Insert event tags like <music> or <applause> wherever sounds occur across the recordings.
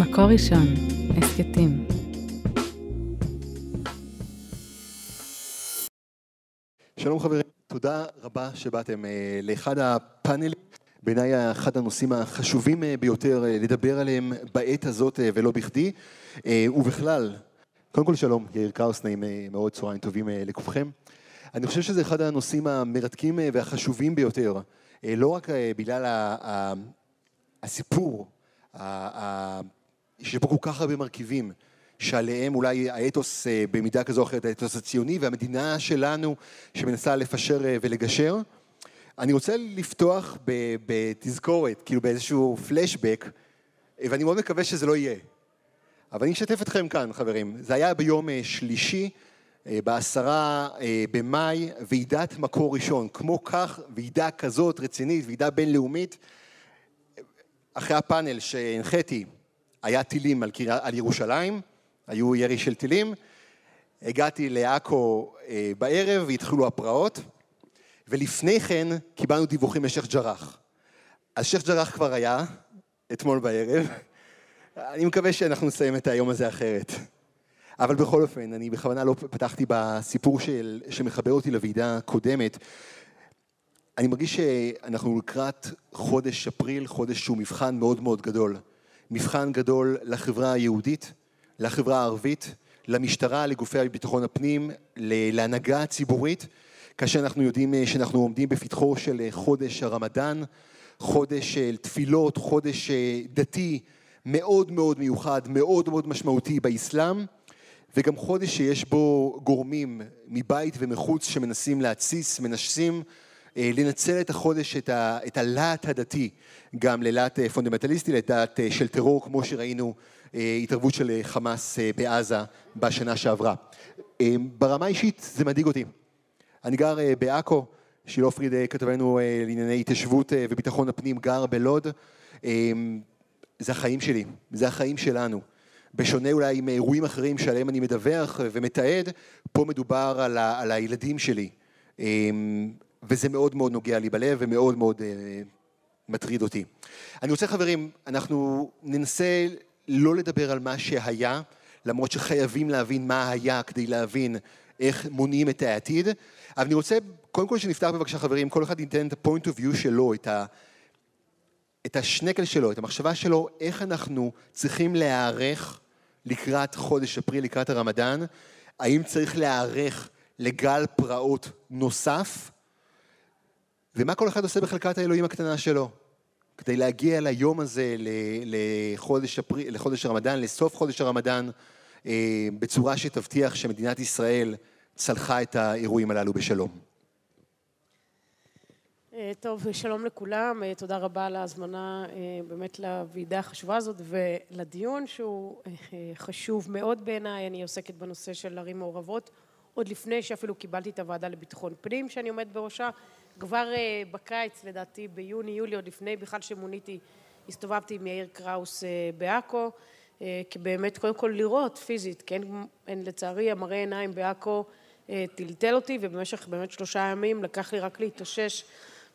מקור ראשון, הסכתים. שלום חברים, תודה רבה שבאתם אה, לאחד הפאנלים, בעיניי אחד הנושאים החשובים אה, ביותר אה, לדבר עליהם בעת הזאת ולא בכדי, ובכלל, קודם כל שלום, יאיר קראוס, נעים מאוד, צהריים טובים לכולכם. אני חושב שזה אחד הנושאים המרתקים והחשובים ביותר, לא רק בגלל הסיפור, שיש פה כל כך הרבה מרכיבים, שעליהם אולי האתוס אה, במידה כזו או אחרת, האתוס הציוני והמדינה שלנו שמנסה לפשר אה, ולגשר. אני רוצה לפתוח בתזכורת, כאילו באיזשהו פלשבק, ואני מאוד מקווה שזה לא יהיה. אבל אני אשתף אתכם כאן, חברים. זה היה ביום אה, שלישי, בעשרה במאי, ועידת מקור ראשון. כמו כך, ועידה כזאת רצינית, ועידה בינלאומית, אחרי הפאנל שהנחיתי, היה טילים על, על ירושלים, היו ירי של טילים, הגעתי לעכו אה, בערב והתחילו הפרעות, ולפני כן קיבלנו דיווחים משייח' ג'ראח. אז שייח' ג'ראח כבר היה, אתמול בערב, אני מקווה שאנחנו נסיים את היום הזה אחרת. אבל בכל אופן, אני בכוונה לא פתחתי בסיפור של, שמחבר אותי לוועידה הקודמת. אני מרגיש שאנחנו לקראת חודש אפריל, חודש שהוא מבחן מאוד מאוד גדול. מבחן גדול לחברה היהודית, לחברה הערבית, למשטרה, לגופי ביטחון הפנים, להנהגה הציבורית, כאשר אנחנו יודעים אה, שאנחנו עומדים בפתחו של אה, חודש הרמדאן, חודש של תפילות, חודש אה, דתי מאוד מאוד מיוחד, מאוד מאוד משמעותי באסלאם, וגם חודש שיש בו גורמים מבית ומחוץ שמנסים להתסיס, מנסים לנצל את החודש, את הלהט הדתי, גם ללהט פונדמנטליסטי, ללהט של טרור, כמו שראינו אה, התערבות של אה, חמאס אה, בעזה בשנה שעברה. ברמה האישית זה מדאיג אותי. אני גר בעכו, שילה פריד כתבנו לענייני התיישבות וביטחון הפנים גר בלוד. זה החיים שלי, זה החיים שלנו. בשונה אולי מאירועים אחרים שעליהם אני מדווח ומתעד, פה מדובר על, ה, על הילדים שלי. וזה מאוד מאוד נוגע לי בלב ומאוד מאוד מטריד אותי. אני רוצה חברים, אנחנו ננסה לא לדבר על מה שהיה, למרות שחייבים להבין מה היה כדי להבין איך מונעים את העתיד. אבל אני רוצה, קודם כל שנפתח בבקשה חברים, כל אחד ייתן את ה-point of view שלו, את, ה, את השנקל שלו, את המחשבה שלו, איך אנחנו צריכים להיערך לקראת חודש אפריל, לקראת הרמדאן, האם צריך להיערך לגל פרעות נוסף, ומה כל אחד עושה בחלקת האלוהים הקטנה שלו. כדי להגיע ליום הזה, לחודש, אפריל, לחודש הרמדאן, לסוף חודש הרמדאן, אה, בצורה שתבטיח שמדינת ישראל צלחה את האירועים הללו בשלום. אה, טוב, שלום לכולם, אה, תודה רבה על ההזמנה באמת לוועידה החשובה הזאת ולדיון שהוא חשוב מאוד בעיניי, אני עוסקת בנושא של ערים מעורבות עוד לפני שאפילו קיבלתי את הוועדה לביטחון פנים שאני עומדת בראשה כבר אה, בקיץ, לדעתי ביוני-יולי, עוד לפני בכלל שמוניתי, הסתובבתי עם יאיר קראוס אה, בעכו, אה, כי באמת קודם כל לראות פיזית, כן, לצערי המראה עיניים בעכו טלטל אותי, ובמשך באמת שלושה ימים לקח לי רק להתאושש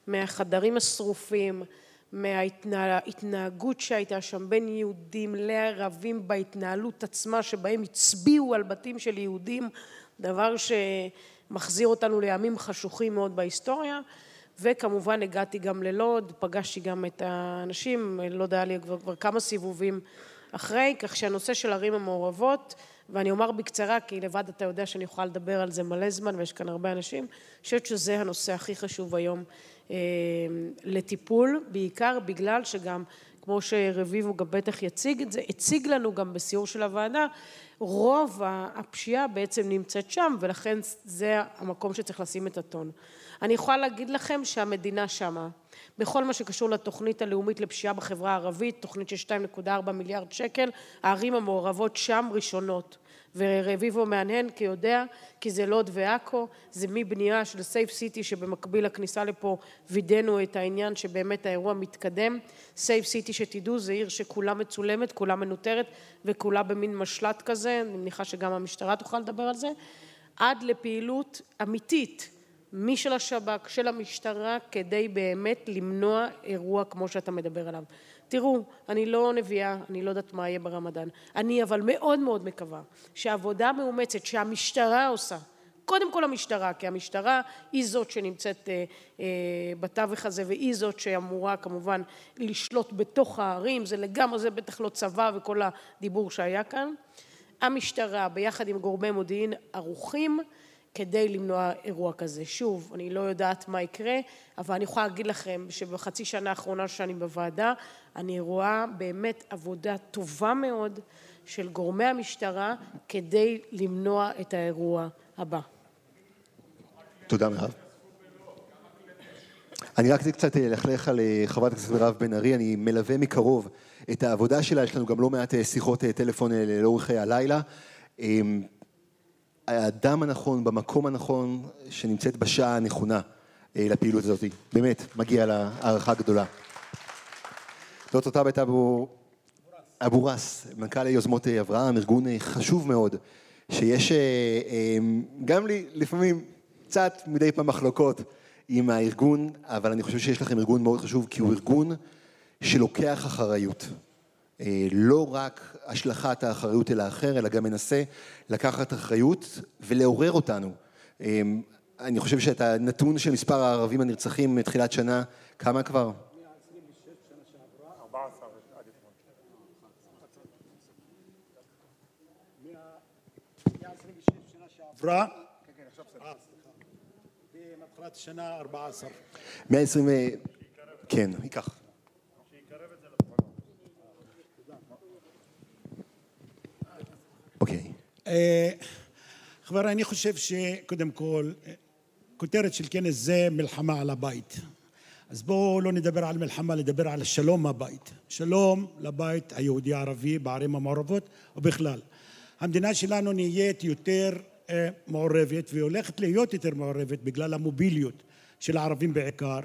מהחדרים השרופים, מההתנהגות שהייתה שם בין יהודים לערבים בהתנהלות עצמה, שבהם הצביעו על בתים של יהודים, דבר ש... מחזיר אותנו לימים חשוכים מאוד בהיסטוריה, וכמובן הגעתי גם ללוד, פגשתי גם את האנשים, לוד היה לי כבר, כבר כמה סיבובים אחרי, כך שהנושא של ערים המעורבות, ואני אומר בקצרה, כי לבד אתה יודע שאני יכולה לדבר על זה מלא זמן ויש כאן הרבה אנשים, אני חושבת שזה הנושא הכי חשוב היום אה, לטיפול, בעיקר בגלל שגם, כמו שרביבו גם בטח יציג את זה, הציג לנו גם בסיור של הוועדה, רוב הפשיעה בעצם נמצאת שם, ולכן זה המקום שצריך לשים את הטון. אני יכולה להגיד לכם שהמדינה שמה. בכל מה שקשור לתוכנית הלאומית לפשיעה בחברה הערבית, תוכנית של 2.4 מיליארד שקל, הערים המעורבות שם ראשונות. ורביבו מהנהן כי יודע, כי זה לוד ועכו, זה מבנייה של סייף סיטי שבמקביל לכניסה לפה וידאנו את העניין שבאמת האירוע מתקדם. סייף סיטי שתדעו זה עיר שכולה מצולמת, כולה מנוטרת וכולה במין משל"ט כזה, אני מניחה שגם המשטרה תוכל לדבר על זה, עד לפעילות אמיתית משל השב"כ, של המשטרה, כדי באמת למנוע אירוע כמו שאתה מדבר עליו. תראו, אני לא נביאה, אני לא יודעת מה יהיה ברמדאן. אני אבל מאוד מאוד מקווה שהעבודה המאומצת שהמשטרה עושה, קודם כל המשטרה, כי המשטרה היא זאת שנמצאת אה, אה, בתווך הזה והיא זאת שאמורה כמובן לשלוט בתוך הערים, זה לגמרי, זה בטח לא צבא וכל הדיבור שהיה כאן. המשטרה ביחד עם גורמי מודיעין ערוכים כדי למנוע אירוע כזה. שוב, אני לא יודעת מה יקרה, אבל אני יכולה להגיד לכם שבחצי שנה האחרונה שאני בוועדה, אני רואה באמת עבודה טובה מאוד של גורמי המשטרה כדי למנוע את האירוע הבא. תודה, מירב. אני רק קצת אלכלך על אה, חברת הכנסת מירב בן ארי, אני מלווה מקרוב את העבודה שלה, יש לנו גם לא מעט אה, שיחות אה, טלפון לאורך הלילה. אמ, האדם הנכון, במקום הנכון, שנמצאת בשעה הנכונה לפעילות הזאת. באמת, מגיע לה הערכה גדולה. דוקטור טאבט אבו, אבו רס, מנכ"ל יוזמות אברהם, ארגון חשוב מאוד, שיש אמ, גם לי לפעמים קצת מדי פעם מחלוקות עם הארגון, אבל אני חושב שיש לכם ארגון מאוד חשוב, כי הוא ארגון שלוקח אחריות. אה, לא רק השלכת האחריות אל האחר, אלא גם מנסה לקחת אחריות ולעורר אותנו. אה, אני חושב שאת הנתון של מספר הערבים הנרצחים מתחילת שנה, כמה כבר? עברה מתחילת שנה 14. 120, כן, ייקח. אוקיי. אה, חבר'ה, אני חושב שקודם כל, כותרת של כנס זה מלחמה על הבית. אז בואו לא נדבר על מלחמה, נדבר על שלום הבית. שלום לבית היהודי-ערבי בערים המעורבות ובכלל. המדינה שלנו נהיית יותר אה, מעורבת והולכת להיות יותר מעורבת בגלל המוביליות של הערבים בעיקר.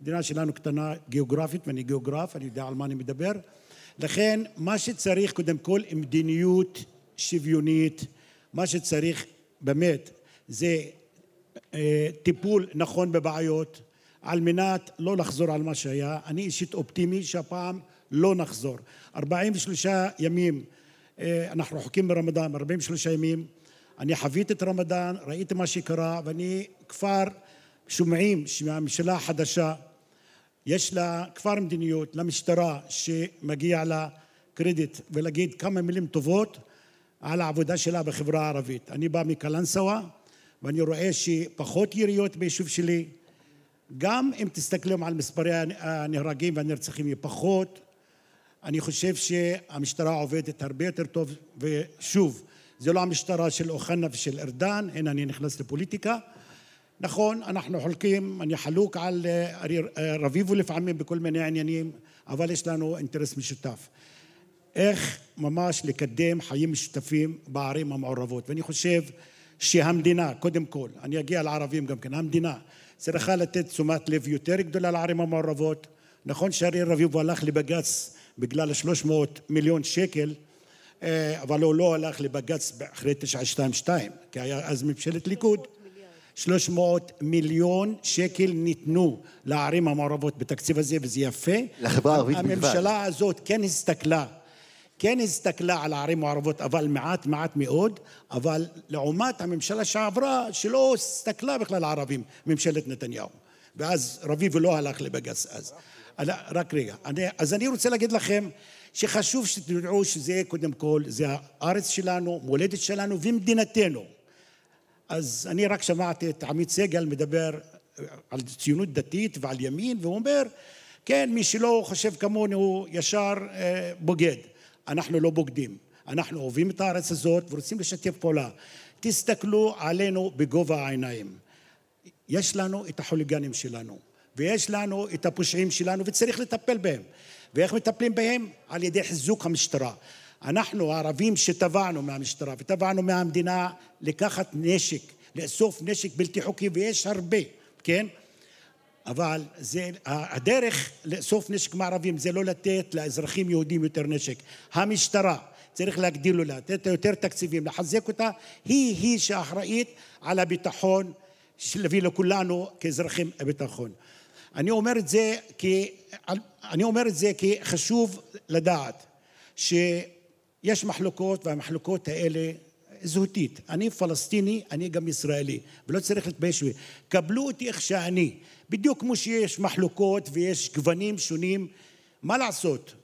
המדינה שלנו קטנה גיאוגרפית ואני גיאוגרף, אני יודע על מה אני מדבר. לכן מה שצריך קודם כל מדיניות שוויונית, מה שצריך באמת זה אה, טיפול נכון בבעיות על מנת לא לחזור על מה שהיה. אני אישית אופטימי שהפעם לא נחזור. 43 ימים, אה, אנחנו רחוקים מרמדאן, 43 ימים אני חוויתי את רמדאן, ראיתי מה שקרה, ואני כבר שומעים שהממשלה החדשה, יש לה כבר מדיניות למשטרה שמגיע לה קרדיט ולהגיד כמה מילים טובות על העבודה שלה בחברה הערבית. אני בא מקלנסווה ואני רואה שפחות יריות ביישוב שלי, גם אם תסתכלו על מספרי הנהרגים והנרצחים יהיה פחות, אני חושב שהמשטרה עובדת הרבה יותר טוב, ושוב, זה לא המשטרה של אוחנה ושל ארדן, הנה אני נכנס לפוליטיקה. נכון, אנחנו חולקים, אני חלוק על אה, אה, רביבו לפעמים בכל מיני עניינים, אבל יש לנו אינטרס משותף. איך ממש לקדם חיים משותפים בערים המעורבות. ואני חושב שהמדינה, קודם כל, אני אגיע לערבים גם כן, המדינה צריכה לתת תשומת לב יותר גדולה לערים המעורבות. נכון שאריאל רביבו הלך לבג"ץ בגלל 300 מיליון שקל, אבל הוא לא הלך לבג"ץ אחרי 922, כי היה אז ממשלת ליכוד. 300 מיליון שקל ניתנו לערים המעורבות בתקציב הזה, וזה יפה. לחברה הערבית בלבד. הממשלה הזאת כן הסתכלה, כן הסתכלה על הערים המעורבות, אבל מעט מעט מאוד, אבל לעומת הממשלה שעברה, שלא הסתכלה בכלל על הערבים, ממשלת נתניהו. ואז רביבו לא הלך לבג"ץ אז. רק רגע. אז אני רוצה להגיד לכם, שחשוב שתדעו שזה קודם כל, זה הארץ שלנו, מולדת שלנו ומדינתנו. אז אני רק שמעתי את עמית סגל מדבר על ציונות דתית ועל ימין, והוא אומר, כן, מי שלא חושב כמוני הוא ישר אה, בוגד. אנחנו לא בוגדים. אנחנו אוהבים את הארץ הזאת ורוצים לשתף פעולה. תסתכלו עלינו בגובה העיניים. יש לנו את החוליגנים שלנו, ויש לנו את הפושעים שלנו, וצריך לטפל בהם. ואיך מטפלים בהם? על ידי חיזוק המשטרה. אנחנו הערבים שטבענו מהמשטרה וטבענו מהמדינה לקחת נשק, לאסוף נשק בלתי חוקי ויש הרבה, כן? אבל זה, הדרך לאסוף נשק מערבים זה לא לתת לאזרחים יהודים יותר נשק. המשטרה צריך להגדיל לו, לתת יותר תקציבים, לחזק אותה, היא היא שאחראית על הביטחון, להביא לכולנו כאזרחים ביטחון. אני אומר את זה כי, אני אומר את זה כי חשוב לדעת שיש מחלוקות והמחלוקות האלה זהותית. אני פלסטיני, אני גם ישראלי, ולא צריך להתבייש בי. קבלו אותי איך שאני. בדיוק כמו שיש מחלוקות ויש גוונים שונים, מה לעשות?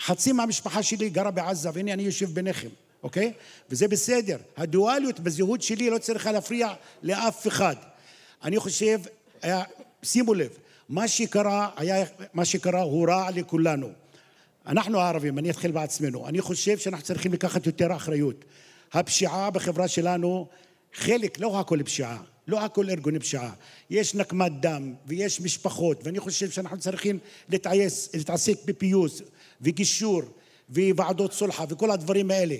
חצי מהמשפחה שלי גרה בעזה, והנה אני יושב ביניכם, אוקיי? וזה בסדר. הדואליות בזהות שלי לא צריכה להפריע לאף אחד. אני חושב, היה, שימו לב, מה שקרה, היה, מה שקרה הוא רע לכולנו. אנחנו הערבים, אני אתחיל בעצמנו, אני חושב שאנחנו צריכים לקחת יותר אחריות. הפשיעה בחברה שלנו, חלק, לא הכל פשיעה, לא הכל ארגוני פשיעה. יש נקמת דם ויש משפחות, ואני חושב שאנחנו צריכים להתעייס, להתעסק בפיוס וגישור וועדות סולחה וכל הדברים האלה.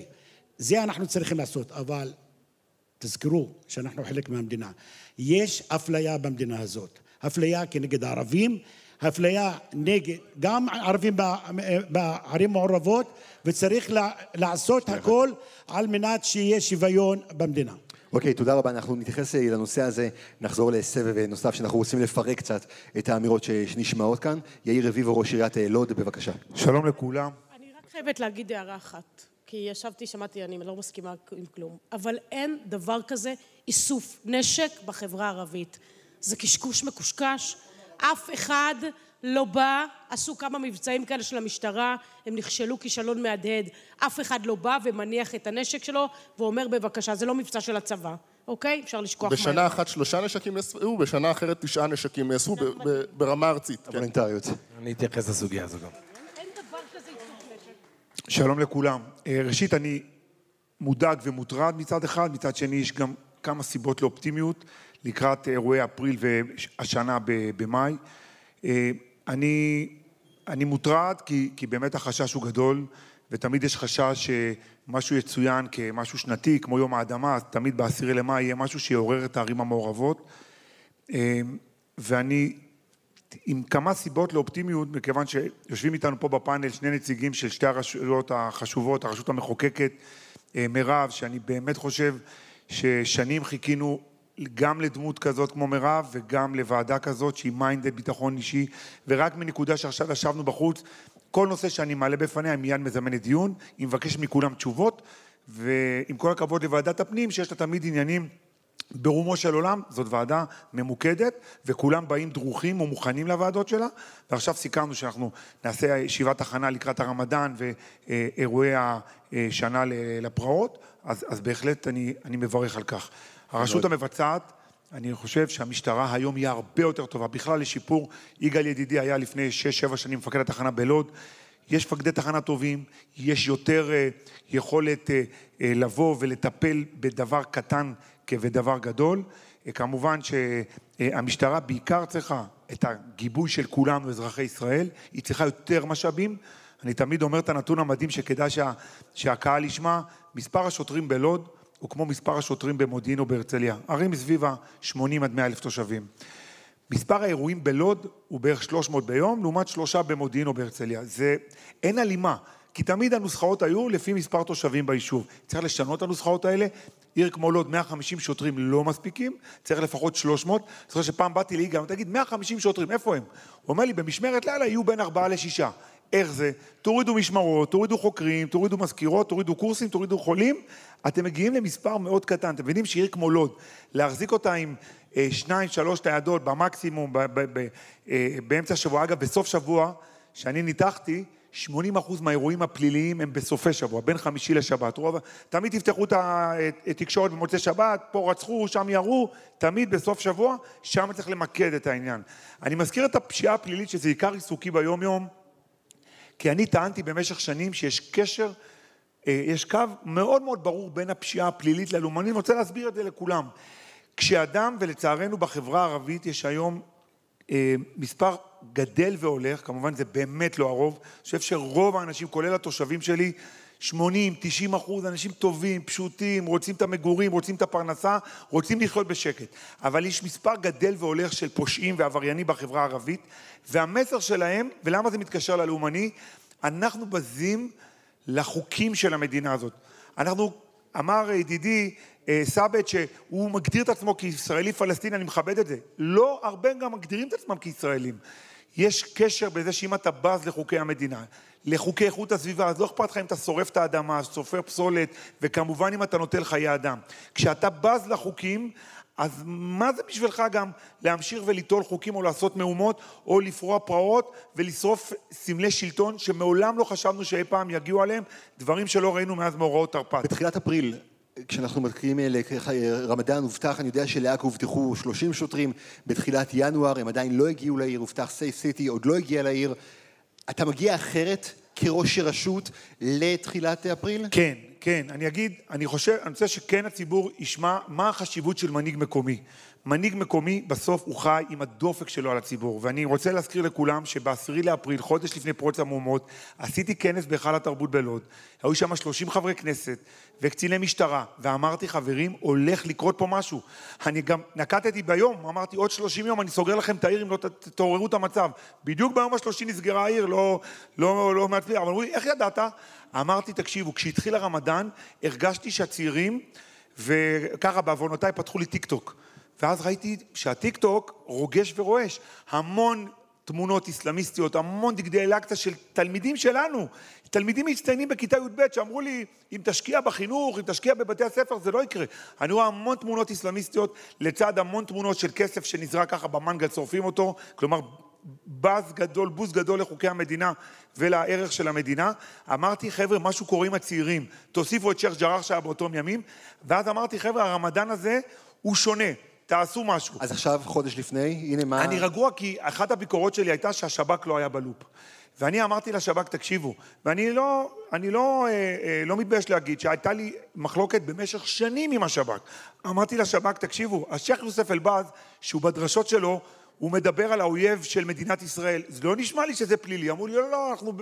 זה אנחנו צריכים לעשות, אבל תזכרו שאנחנו חלק מהמדינה. יש אפליה במדינה הזאת. אפליה כנגד הערבים, אפליה נגד גם ערבים בערים מעורבות, וצריך לעשות הכל על מנת שיהיה שוויון במדינה. אוקיי, תודה רבה. אנחנו נתייחס אה, לנושא הזה, נחזור לסבב אה, נוסף שאנחנו רוצים לפרק קצת את האמירות שנשמעות כאן. יאיר רביבו, ראש עיריית אה, לוד, בבקשה. שלום לכולם. אני רק חייבת להגיד הערה אחת, כי ישבתי, שמעתי, אני לא מסכימה עם כלום, אבל אין דבר כזה איסוף נשק בחברה הערבית. זה קשקוש מקושקש, אף אחד לא בא, עשו כמה מבצעים כאלה של המשטרה, הם נכשלו כישלון מהדהד, אף אחד לא בא ומניח את הנשק שלו ואומר בבקשה, זה לא מבצע של הצבא, אוקיי? אפשר לשכוח מהר. בשנה אחת שלושה נשקים נאספו, בשנה אחרת תשעה נשקים נאספו ברמה ארצית. כן. וולונטריות. אני אתייחס לסוגיה הזו גם. אין דבר כזה איסוף נשק. שלום לכולם. אה, ראשית, אני מודאג ומוטרד מצד אחד, מצד שני יש גם כמה סיבות לאופטימיות לקראת אירועי אפריל והשנה במאי. אה, אני, אני מוטרד כי, כי באמת החשש הוא גדול ותמיד יש חשש שמשהו יצוין כמשהו שנתי כמו יום האדמה, תמיד בעשירי למאי יהיה משהו שיעורר את הערים המעורבות אה, ואני עם כמה סיבות לאופטימיות מכיוון שיושבים איתנו פה בפאנל שני נציגים של שתי הרשויות החשובות, הרשות המחוקקת אה, מירב שאני באמת חושב ששנים חיכינו גם לדמות כזאת כמו מירב וגם לוועדה כזאת שהיא מיינדד ביטחון אישי ורק מנקודה שעכשיו ישבנו בחוץ כל נושא שאני מעלה בפניה היא מיד מזמנת דיון, היא מבקשת מכולם תשובות ועם כל הכבוד לוועדת הפנים שיש לה תמיד עניינים ברומו של עולם, זאת ועדה ממוקדת וכולם באים דרוכים ומוכנים לוועדות שלה ועכשיו סיכמנו שאנחנו נעשה ישיבת הכנה לקראת הרמדאן ואירועי השנה לפרעות אז, אז בהחלט אני, אני מברך על כך. הרשות המבצעת, אני חושב שהמשטרה היום היא הרבה יותר טובה. בכלל לשיפור, יגאל ידידי היה לפני 6-7 שנים מפקד התחנה בלוד. יש מפקדי תחנה טובים, יש יותר uh, יכולת uh, uh, לבוא ולטפל בדבר קטן כבדבר גדול. Uh, כמובן שהמשטרה בעיקר צריכה את הגיבוי של כולנו, אזרחי ישראל, היא צריכה יותר משאבים. אני תמיד אומר את הנתון המדהים שכדאי שה, שהקהל ישמע, מספר השוטרים בלוד הוא כמו מספר השוטרים במודיעין או בהרצליה, ערים סביב ה-80 עד 100 אלף תושבים. מספר האירועים בלוד הוא בערך 300 ביום, לעומת שלושה במודיעין או בהרצליה. זה, אין הלימה, כי תמיד הנוסחאות היו לפי מספר תושבים ביישוב. צריך לשנות את הנוסחאות האלה. עיר כמו לוד, 150 שוטרים לא מספיקים, צריך לפחות 300. אני זוכר שפעם באתי ליגאל, תגיד, 150 שוטרים, איפה הם? הוא אומר לי, במשמרת לילה יהיו בין 4 ל-6. איך זה? תורידו משמרות, תורידו חוקרים, תורידו מזכירות, תורידו קורסים, תורידו חולים, אתם מגיעים למספר מאוד קטן. אתם מבינים שעיר כמו לוד, להחזיק אותה עם אה, שניים, שלוש ניידות במקסימום, ב- ב- ב- אה, באמצע השבוע, אגב, בסוף שבוע, שאני ניתחתי, 80% מהאירועים הפליליים הם בסופי שבוע, בין חמישי לשבת. רוב, תמיד תפתחו את התקשורת במוצאי שבת, פה רצחו, שם ירו, תמיד בסוף שבוע, שם צריך למקד את העניין. אני מזכיר את הפשיעה הפלילית, שזה עיקר עיסוקי ביום-יום, כי אני טענתי במשך שנים שיש קשר, אה, יש קו מאוד מאוד ברור בין הפשיעה הפלילית ללאומנית, אני רוצה להסביר את זה לכולם. כשאדם, ולצערנו בחברה הערבית יש היום אה, מספר גדל והולך, כמובן זה באמת לא הרוב, אני חושב שרוב האנשים, כולל התושבים שלי, 80, 90 אחוז, אנשים טובים, פשוטים, רוצים את המגורים, רוצים את הפרנסה, רוצים לחיות בשקט. אבל יש מספר גדל והולך של פושעים ועבריינים בחברה הערבית, והמסר שלהם, ולמה זה מתקשר ללאומני, אנחנו בזים לחוקים של המדינה הזאת. אנחנו, אמר ידידי, אה, סאבט שהוא מגדיר את עצמו כישראלי פלסטיני, אני מכבד את זה. לא הרבה גם מגדירים את עצמם כישראלים. יש קשר בזה שאם אתה בז לחוקי המדינה, לחוקי איכות הסביבה, אז לא אכפת לך אם אתה שורף את האדמה, סופר פסולת, וכמובן אם אתה נוטל חיי אדם. כשאתה בז לחוקים, אז מה זה בשבילך גם להמשיך וליטול חוקים או לעשות מהומות או לפרוע פרעות ולשרוף סמלי שלטון שמעולם לא חשבנו שאי פעם יגיעו עליהם, דברים שלא ראינו מאז מאורעות תרפ"ט. בתחילת אפריל, כשאנחנו מתחילים רמדאן הובטח, אני יודע שלעכו הובטחו 30 שוטרים, בתחילת ינואר הם עדיין לא הגיעו לעיר, הובטח סייף סיטי, עוד לא הגיע לעיר. אתה מגיע אחרת כראש רשות לתחילת אפריל? כן, כן. אני אגיד, אני חושב, אני רוצה שכן הציבור ישמע מה החשיבות של מנהיג מקומי. מנהיג מקומי בסוף הוא חי עם הדופק שלו על הציבור. ואני רוצה להזכיר לכולם שבעשירי לאפריל, חודש לפני פרוץ המהומות, עשיתי כנס בהיכל התרבות בלוד. היו שם 30 חברי כנסת וקציני משטרה, ואמרתי, חברים, הולך לקרות פה משהו. אני גם נקטתי ביום, אמרתי, עוד 30 יום אני סוגר לכם את העיר אם לא תעוררו את המצב. בדיוק ביום השלושים נסגרה העיר, לא, לא, לא מעצמי, אבל אמרו לי, איך ידעת? אמרתי, תקשיבו, כשהתחיל הרמדאן, הרגשתי שהצעירים, וככה בעוונותיי פתחו לי טיק טוק. ואז ראיתי שהטיק טוק רוגש ורועש. המון תמונות איסלאמיסטיות, המון דגלי אל-אקצא של תלמידים שלנו, תלמידים מצטיינים בכיתה י"ב שאמרו לי, אם תשקיע בחינוך, אם תשקיע בבתי הספר, זה לא יקרה. אני רואה המון תמונות איסלאמיסטיות לצד המון תמונות של כסף שנזרק ככה במנגל, שורפים אותו, כלומר, בז גדול, בוז גדול לחוקי המדינה ולערך של המדינה. אמרתי, חבר'ה, משהו קורה עם הצעירים. תוסיפו את שייח' ג'ראח שהיה באותם ימים, ואז אמרתי, חבר'ה, הרמדאן הזה הוא שונה. תעשו משהו. אז עכשיו, חודש לפני, הנה מה... אני רגוע כי אחת הביקורות שלי הייתה שהשב"כ לא היה בלופ. ואני אמרתי לשב"כ, תקשיבו, ואני לא, אני לא, אה, אה, לא מתבייש להגיד שהייתה לי מחלוקת במשך שנים עם השב"כ. אמרתי לשב"כ, תקשיבו, השייח' יוסף אלבז, שהוא בדרשות שלו, הוא מדבר על האויב של מדינת ישראל. זה לא נשמע לי שזה פלילי. אמרו לי, לא, לא, אנחנו,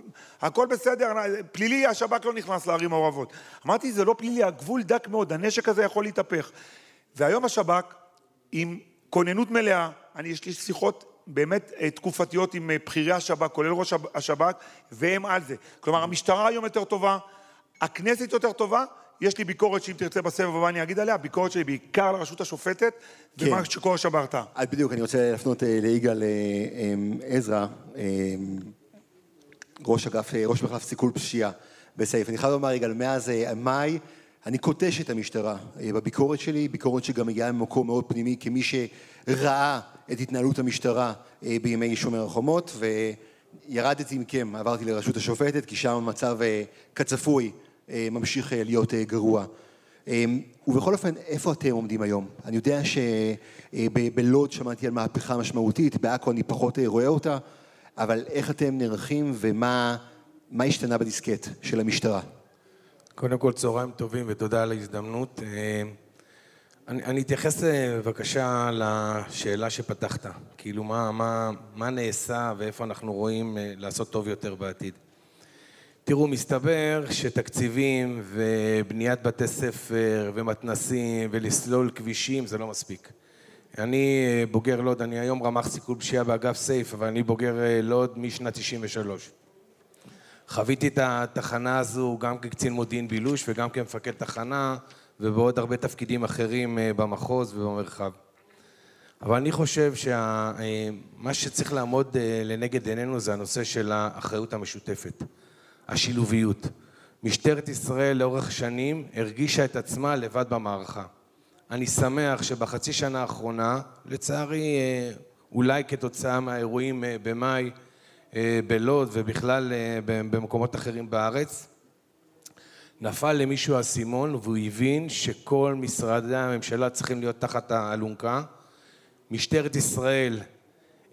הכל בסדר, פלילי, השב"כ לא נכנס לערים מעורבות. אמרתי, זה לא פלילי, הגבול דק מאוד, הנשק הזה יכול להתהפך. והיום השב"כ, עם כוננות מלאה, אני, יש לי שיחות באמת אה, תקופתיות עם אה, בכירי השב"כ, כולל ראש השב"כ, והם על זה. כלומר, המשטרה היום יותר טובה, הכנסת יותר טובה, יש לי ביקורת שאם תרצה בסבב הבא אני אגיד עליה, ביקורת שלי בעיקר לרשות השופטת, כן. ומה שקורה שם בהרתעה. בדיוק, אני רוצה להפנות אה, ליגאל עזרא, ראש אגף, ראש מחלף סיכול פשיעה בסעיף. אני חייב לומר, יגאל, מאז מאי אני קוטש את המשטרה בביקורת שלי, ביקורת שגם מגיעה ממקום מאוד פנימי כמי שראה את התנהלות המשטרה אה, בימי שומר החומות, וירדתי מכם, עברתי לרשות השופטת, כי שם המצב אה, כצפוי אה, ממשיך להיות גרוע. ובכל אופן, איפה אתם עומדים היום? אני יודע שבלוד שמעתי על מהפכה משמעותית, בעכו אני פחות רואה אותה, אבל איך אתם נערכים ומה השתנה בדיסקט של המשטרה? קודם כל צהריים טובים ותודה על ההזדמנות. אני, אני אתייחס אה, בבקשה לשאלה שפתחת, כאילו מה, מה, מה נעשה ואיפה אנחנו רואים אה, לעשות טוב יותר בעתיד. תראו, מסתבר שתקציבים ובניית בתי ספר ומתנסים ולסלול כבישים זה לא מספיק. אני אה, בוגר לוד, אני היום רמ"ח סיכול פשיעה באגף סייף, אבל אני בוגר לוד משנת 93. חוויתי את התחנה הזו גם כקצין מודיעין בילוש וגם כמפקד תחנה ובעוד הרבה תפקידים אחרים אה, במחוז ובמרחב. אבל אני חושב שמה אה, שצריך לעמוד אה, לנגד עינינו זה הנושא של האחריות המשותפת, השילוביות. משטרת ישראל לאורך שנים הרגישה את עצמה לבד במערכה. אני שמח שבחצי שנה האחרונה, לצערי אולי כתוצאה מהאירועים במאי בלוד ובכלל במקומות אחרים בארץ, נפל למישהו האסימון והוא הבין שכל משרדי הממשלה צריכים להיות תחת האלונקה. משטרת ישראל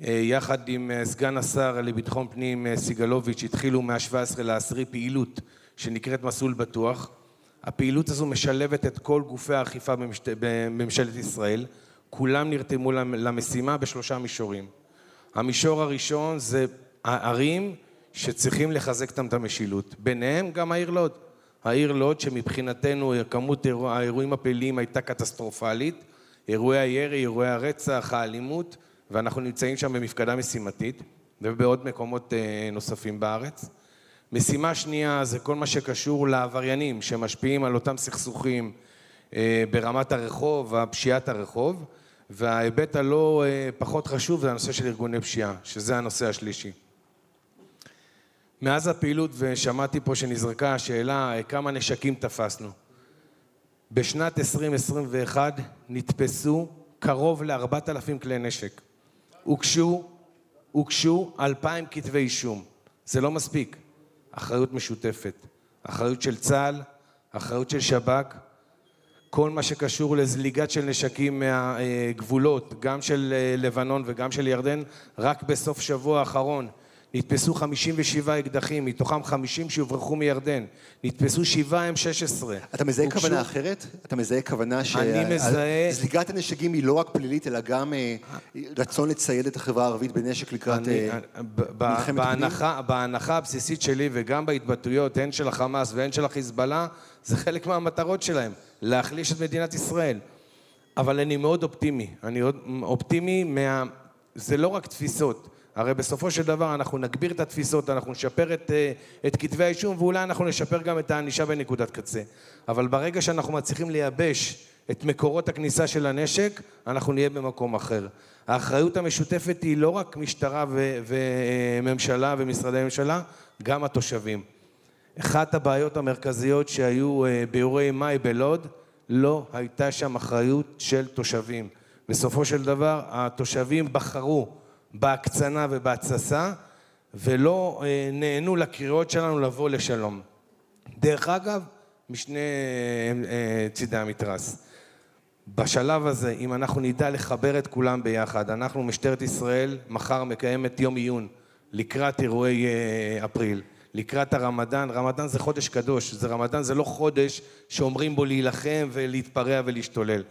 אה, יחד עם אה, סגן השר לביטחון פנים אה, סיגלוביץ' התחילו מה-17 לעשירי פעילות שנקראת מסלול בטוח. הפעילות הזו משלבת את כל גופי האכיפה במשט... בממשלת ישראל. כולם נרתמו למשימה בשלושה מישורים. המישור הראשון זה הערים שצריכים לחזק את המשילות, ביניהם גם העיר לוד. העיר לוד, שמבחינתנו כמות האירועים הפליליים הייתה קטסטרופלית, אירועי הירי, אירועי הרצח, האלימות, ואנחנו נמצאים שם במפקדה משימתית ובעוד מקומות אה, נוספים בארץ. משימה שנייה זה כל מה שקשור לעבריינים שמשפיעים על אותם סכסוכים אה, ברמת הרחוב, הפשיעת הרחוב, וההיבט הלא אה, פחות חשוב זה הנושא של ארגוני פשיעה, שזה הנושא השלישי. מאז הפעילות, ושמעתי פה שנזרקה השאלה כמה נשקים תפסנו. בשנת 2021 נתפסו קרוב ל-4,000 כלי נשק. הוגשו, הוגשו 2,000 כתבי אישום. זה לא מספיק. אחריות משותפת. אחריות של צה"ל, אחריות של שב"כ, כל מה שקשור לזליגת של נשקים מהגבולות, גם של אה, לבנון וגם של ירדן, רק בסוף שבוע האחרון נתפסו 57 אקדחים, מתוכם 50 שהוברחו מירדן. נתפסו 7 M16. אתה מזהה הוגשו... כוונה אחרת? אתה מזהה כוונה שזליגת שה... הנשקים היא לא רק פלילית, אלא גם אה, רצון לצייד את החברה הערבית בנשק לקראת אני, אה, מלחמת בהנחה, בהנחה הבסיסית שלי וגם בהתבטאויות, הן של החמאס והן של החיזבאללה, זה חלק מהמטרות שלהם, להחליש את מדינת ישראל. אבל אני מאוד אופטימי. אני אופטימי מה... זה לא רק תפיסות. הרי בסופו של דבר אנחנו נגביר את התפיסות, אנחנו נשפר את, אה, את כתבי האישום ואולי אנחנו נשפר גם את הענישה בנקודת קצה. אבל ברגע שאנחנו מצליחים לייבש את מקורות הכניסה של הנשק, אנחנו נהיה במקום אחר. האחריות המשותפת היא לא רק משטרה ו- וממשלה ומשרדי ממשלה, גם התושבים. אחת הבעיות המרכזיות שהיו אה, באירועי מאי בלוד, לא הייתה שם אחריות של תושבים. בסופו של דבר התושבים בחרו בהקצנה ובהתססה, ולא אה, נענו לקריאות שלנו לבוא לשלום. דרך אגב, משני אה, צידי המתרס. בשלב הזה, אם אנחנו נדע לחבר את כולם ביחד, אנחנו, משטרת ישראל, מחר מקיימת יום עיון לקראת אירועי אה, אפריל, לקראת הרמדאן. רמדאן זה חודש קדוש, זה רמדאן זה לא חודש שאומרים בו להילחם ולהתפרע ולהשתולל.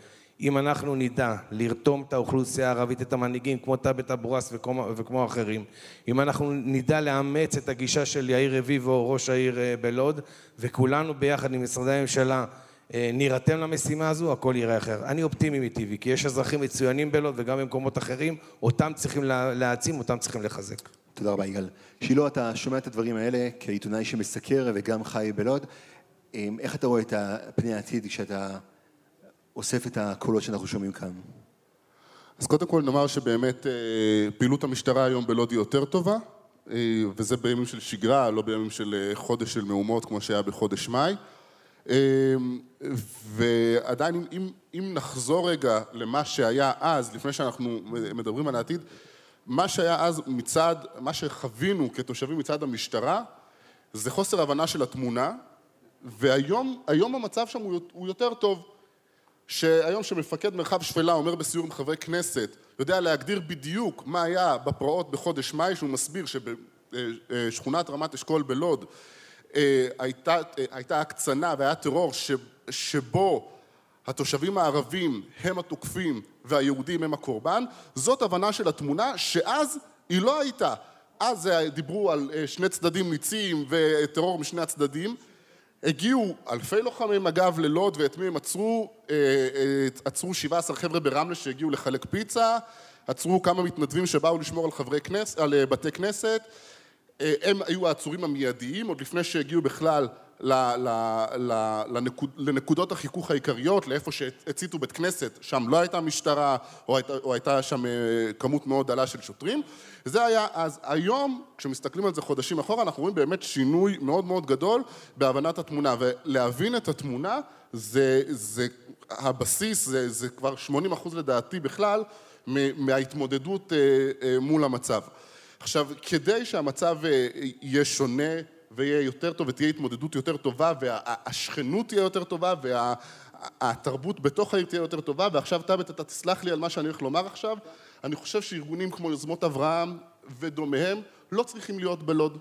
אם אנחנו נדע לרתום את האוכלוסייה הערבית, את המנהיגים, כמו תאבת אבו-ראס וכמו, וכמו אחרים, אם אנחנו נדע לאמץ את הגישה של יאיר רביבו, ראש העיר אה, בלוד, וכולנו ביחד עם משרדי הממשלה אה, נירתם למשימה הזו, הכל יראה אחר. אני אופטימי מטבעי, כי יש אזרחים מצוינים בלוד וגם במקומות אחרים, אותם צריכים להעצים, אותם צריכים לחזק. תודה רבה, יגאל. שילה, אתה שומע את הדברים האלה כעיתונאי שמסקר וגם חי בלוד. אה, איך אתה רואה את פני העתיד כשאתה אוסף את הקולות שאנחנו שומעים כאן? אז קודם כל נאמר שבאמת אה, פעילות המשטרה היום בלוד היא יותר טובה, אה, וזה בימים של שגרה, לא בימים של אה, חודש של מהומות כמו שהיה בחודש מאי. ועדיין אם, אם נחזור רגע למה שהיה אז, לפני שאנחנו מדברים על העתיד, מה שהיה אז מצד, מה שחווינו כתושבים מצד המשטרה, זה חוסר הבנה של התמונה, והיום המצב שם הוא יותר טוב. שהיום שמפקד מרחב שפלה אומר בסיור עם חברי כנסת, יודע להגדיר בדיוק מה היה בפרעות בחודש מאי, שהוא מסביר שבשכונת רמת אשכול בלוד אה, הייתה, אה, הייתה הקצנה והיה טרור ש, שבו התושבים הערבים הם התוקפים והיהודים הם הקורבן, זאת הבנה של התמונה שאז היא לא הייתה. אז דיברו על אה, שני צדדים ניצים וטרור משני הצדדים הגיעו אלפי לוחמי מג"ב ללוד ואת מי הם עצרו? אה, אה, עצרו 17 חבר'ה ברמלה שהגיעו לחלק פיצה, עצרו כמה מתנדבים שבאו לשמור על, חברי כנס, על אה, בתי כנסת, הם היו העצורים המיידיים עוד לפני שהגיעו בכלל לנקודות החיכוך העיקריות, לאיפה שהציתו בית כנסת, שם לא הייתה משטרה או הייתה, או הייתה שם אה, כמות מאוד דלה של שוטרים. זה היה אז. היום, כשמסתכלים על זה חודשים אחורה, אנחנו רואים באמת שינוי מאוד מאוד גדול בהבנת התמונה. ולהבין את התמונה זה, זה הבסיס, זה, זה כבר 80 אחוז לדעתי בכלל מההתמודדות אה, אה, מול המצב. עכשיו, כדי שהמצב יהיה שונה ויהיה יותר טוב ותהיה התמודדות יותר טובה והשכנות תהיה יותר טובה והתרבות בתוך העיר תהיה יותר טובה ועכשיו תאבת אתה תסלח לי על מה שאני הולך לומר עכשיו. אני חושב שארגונים כמו יוזמות אברהם ודומיהם לא צריכים להיות בלוד.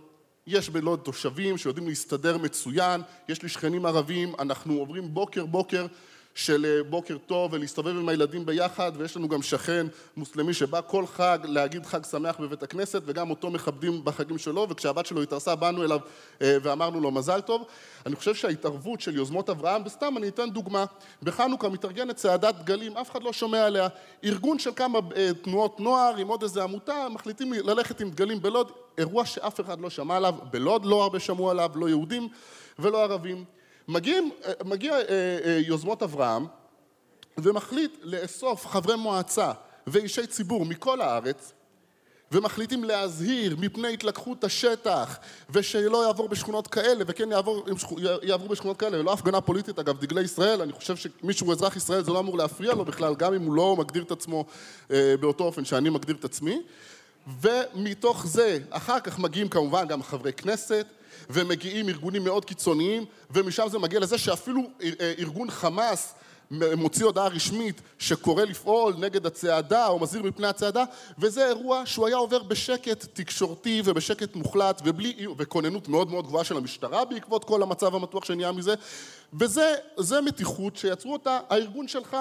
יש בלוד תושבים שיודעים להסתדר מצוין, יש לי שכנים ערבים, אנחנו עוברים בוקר בוקר של אה, בוקר טוב ולהסתובב עם הילדים ביחד ויש לנו גם שכן מוסלמי שבא כל חג להגיד חג שמח בבית הכנסת וגם אותו מכבדים בחגים שלו וכשהבת שלו התארסה באנו אליו אה, ואמרנו לו מזל טוב. אני חושב שההתערבות של יוזמות אברהם וסתם אני אתן דוגמה בחנוכה מתארגנת צעדת דגלים אף אחד לא שומע עליה. ארגון של כמה אה, תנועות נוער עם עוד איזה עמותה מחליטים ללכת עם דגלים בלוד אירוע שאף אחד לא שמע עליו בלוד לא הרבה שמעו עליו לא יהודים ולא ערבים מגיעים, אה, מגיע אה, אה, יוזמות אברהם ומחליט לאסוף חברי מועצה ואישי ציבור מכל הארץ ומחליטים להזהיר מפני התלקחות השטח ושלא יעבור בשכונות כאלה וכן יעבור, יעברו בשכונות כאלה. ולא הפגנה פוליטית אגב דגלי ישראל אני חושב שמישהו אזרח ישראל זה לא אמור להפריע לו בכלל גם אם הוא לא מגדיר את עצמו אה, באותו אופן שאני מגדיר את עצמי. ומתוך זה אחר כך מגיעים כמובן גם חברי כנסת ומגיעים ארגונים מאוד קיצוניים ומשם זה מגיע לזה שאפילו אה, ארגון חמאס מוציא הודעה רשמית שקורא לפעול נגד הצעדה או מזהיר מפני הצעדה וזה אירוע שהוא היה עובר בשקט תקשורתי ובשקט מוחלט ובלי וכוננות מאוד מאוד גבוהה של המשטרה בעקבות כל המצב המתוח שנהיה מזה. וזה מתיחות שיצרו אותה הארגון שלך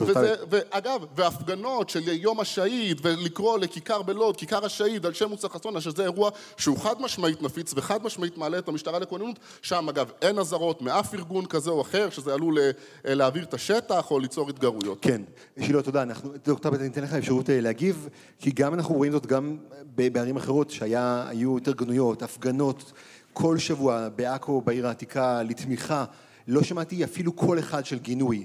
וזה, ואגב, והפגנות של יום השהיד, ולקרוא לכיכר בלוד, כיכר השהיד, על שם מוצא חסונה, שזה אירוע שהוא חד משמעית נפיץ וחד משמעית מעלה את המשטרה לכוננות, שם אגב אין אזהרות מאף ארגון כזה או אחר, שזה עלול אה, להעביר את השטח או ליצור התגרויות. כן, שילה, תודה. אנחנו, דוקטור בית, אני אתן לך אפשרות אה, להגיב, כי גם אנחנו רואים זאת גם בערים אחרות, שהיו התארגנויות, הפגנות, כל שבוע בעכו, בעיר העתיקה, לתמיכה. לא שמעתי אפילו קול אחד של גינוי.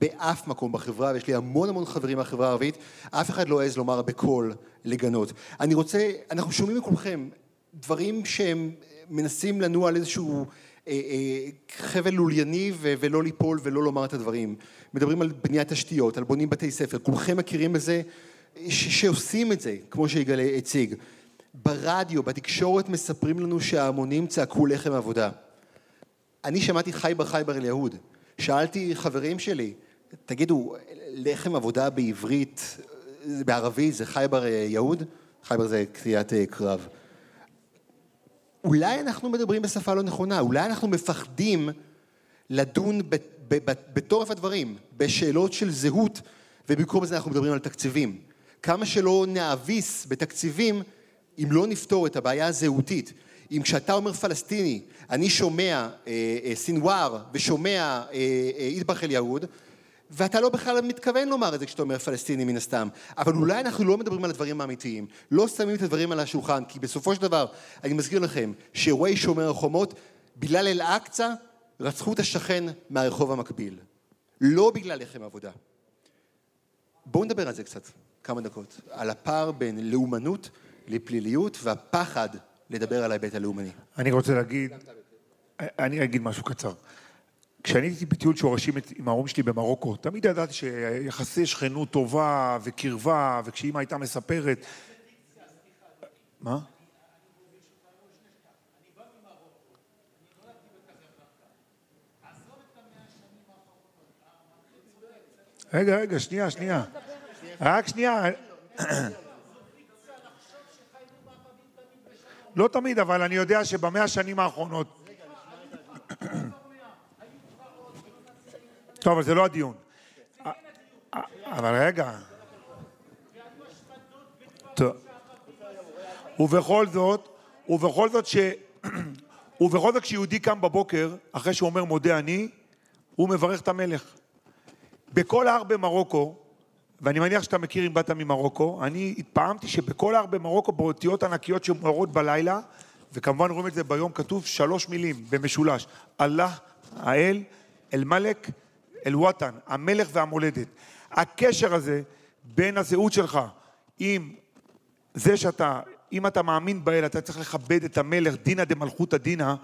באף מקום בחברה, ויש לי המון המון חברים מהחברה הערבית, אף אחד לא העז לומר בקול לגנות. אני רוצה, אנחנו שומעים מכולכם דברים שהם מנסים לנוע על איזשהו אה, אה, חבל לולייני ולא ליפול ולא לומר את הדברים. מדברים על בניית תשתיות, על בונים בתי ספר, כולכם מכירים בזה ש- שעושים את זה, כמו שיגאל הציג. ברדיו, בתקשורת מספרים לנו שההמונים צעקו לחם עבודה. אני שמעתי חייבר חייבר אל יהוד. שאלתי חברים שלי, תגידו, לחם עבודה בעברית, בערבית זה חייבר יהוד? חייבר זה קריאת אה, קרב. אולי אנחנו מדברים בשפה לא נכונה, אולי אנחנו מפחדים לדון בתורף הדברים, בשאלות של זהות, ובמקום זה אנחנו מדברים על תקציבים. כמה שלא נאביס בתקציבים, אם לא נפתור את הבעיה הזהותית. אם כשאתה אומר פלסטיני, אני שומע אה, אה, סינואר ושומע איטבח אל יהוד, ואתה לא בכלל מתכוון לומר את זה כשאתה אומר פלסטיני מן הסתם. אבל אולי אנחנו לא מדברים על הדברים האמיתיים, לא שמים את הדברים על השולחן, כי בסופו של דבר, אני מזכיר לכם, שאירועי שומר החומות, בגלל אל-אקצא, רצחו את השכן מהרחוב המקביל. לא בגלל לחם עבודה. בואו נדבר על זה קצת, כמה דקות. על הפער בין לאומנות לפליליות והפחד לדבר על ההיבט הלאומני. אני רוצה להגיד, אני אגיד משהו קצר. כשאני הייתי בטיול שורשים עם ההורים שלי במרוקו, תמיד ידעתי שיחסי שכנות טובה וקרבה, וכשאימא הייתה מספרת... מה? רגע, רגע, שנייה, שנייה. רק שנייה. לא תמיד, אבל אני יודע שבמאה השנים האחרונות... טוב, אבל זה לא הדיון. אבל רגע. ובכל זאת, ובכל זאת ש... ובכל זאת כשיהודי קם בבוקר, אחרי שהוא אומר מודה אני, הוא מברך את המלך. בכל ההר במרוקו, ואני מניח שאתה מכיר אם באת ממרוקו, אני התפעמתי שבכל ההר במרוקו באותיות ענקיות שמוארות בלילה, וכמובן רואים את זה ביום, כתוב שלוש מילים במשולש, אללה, האל, אל-מלק, אל-וואטן, המלך והמולדת. הקשר הזה בין הזהות שלך עם זה שאתה, אם אתה מאמין באל, אתה צריך לכבד את המלך, דינא דמלכותא דינא,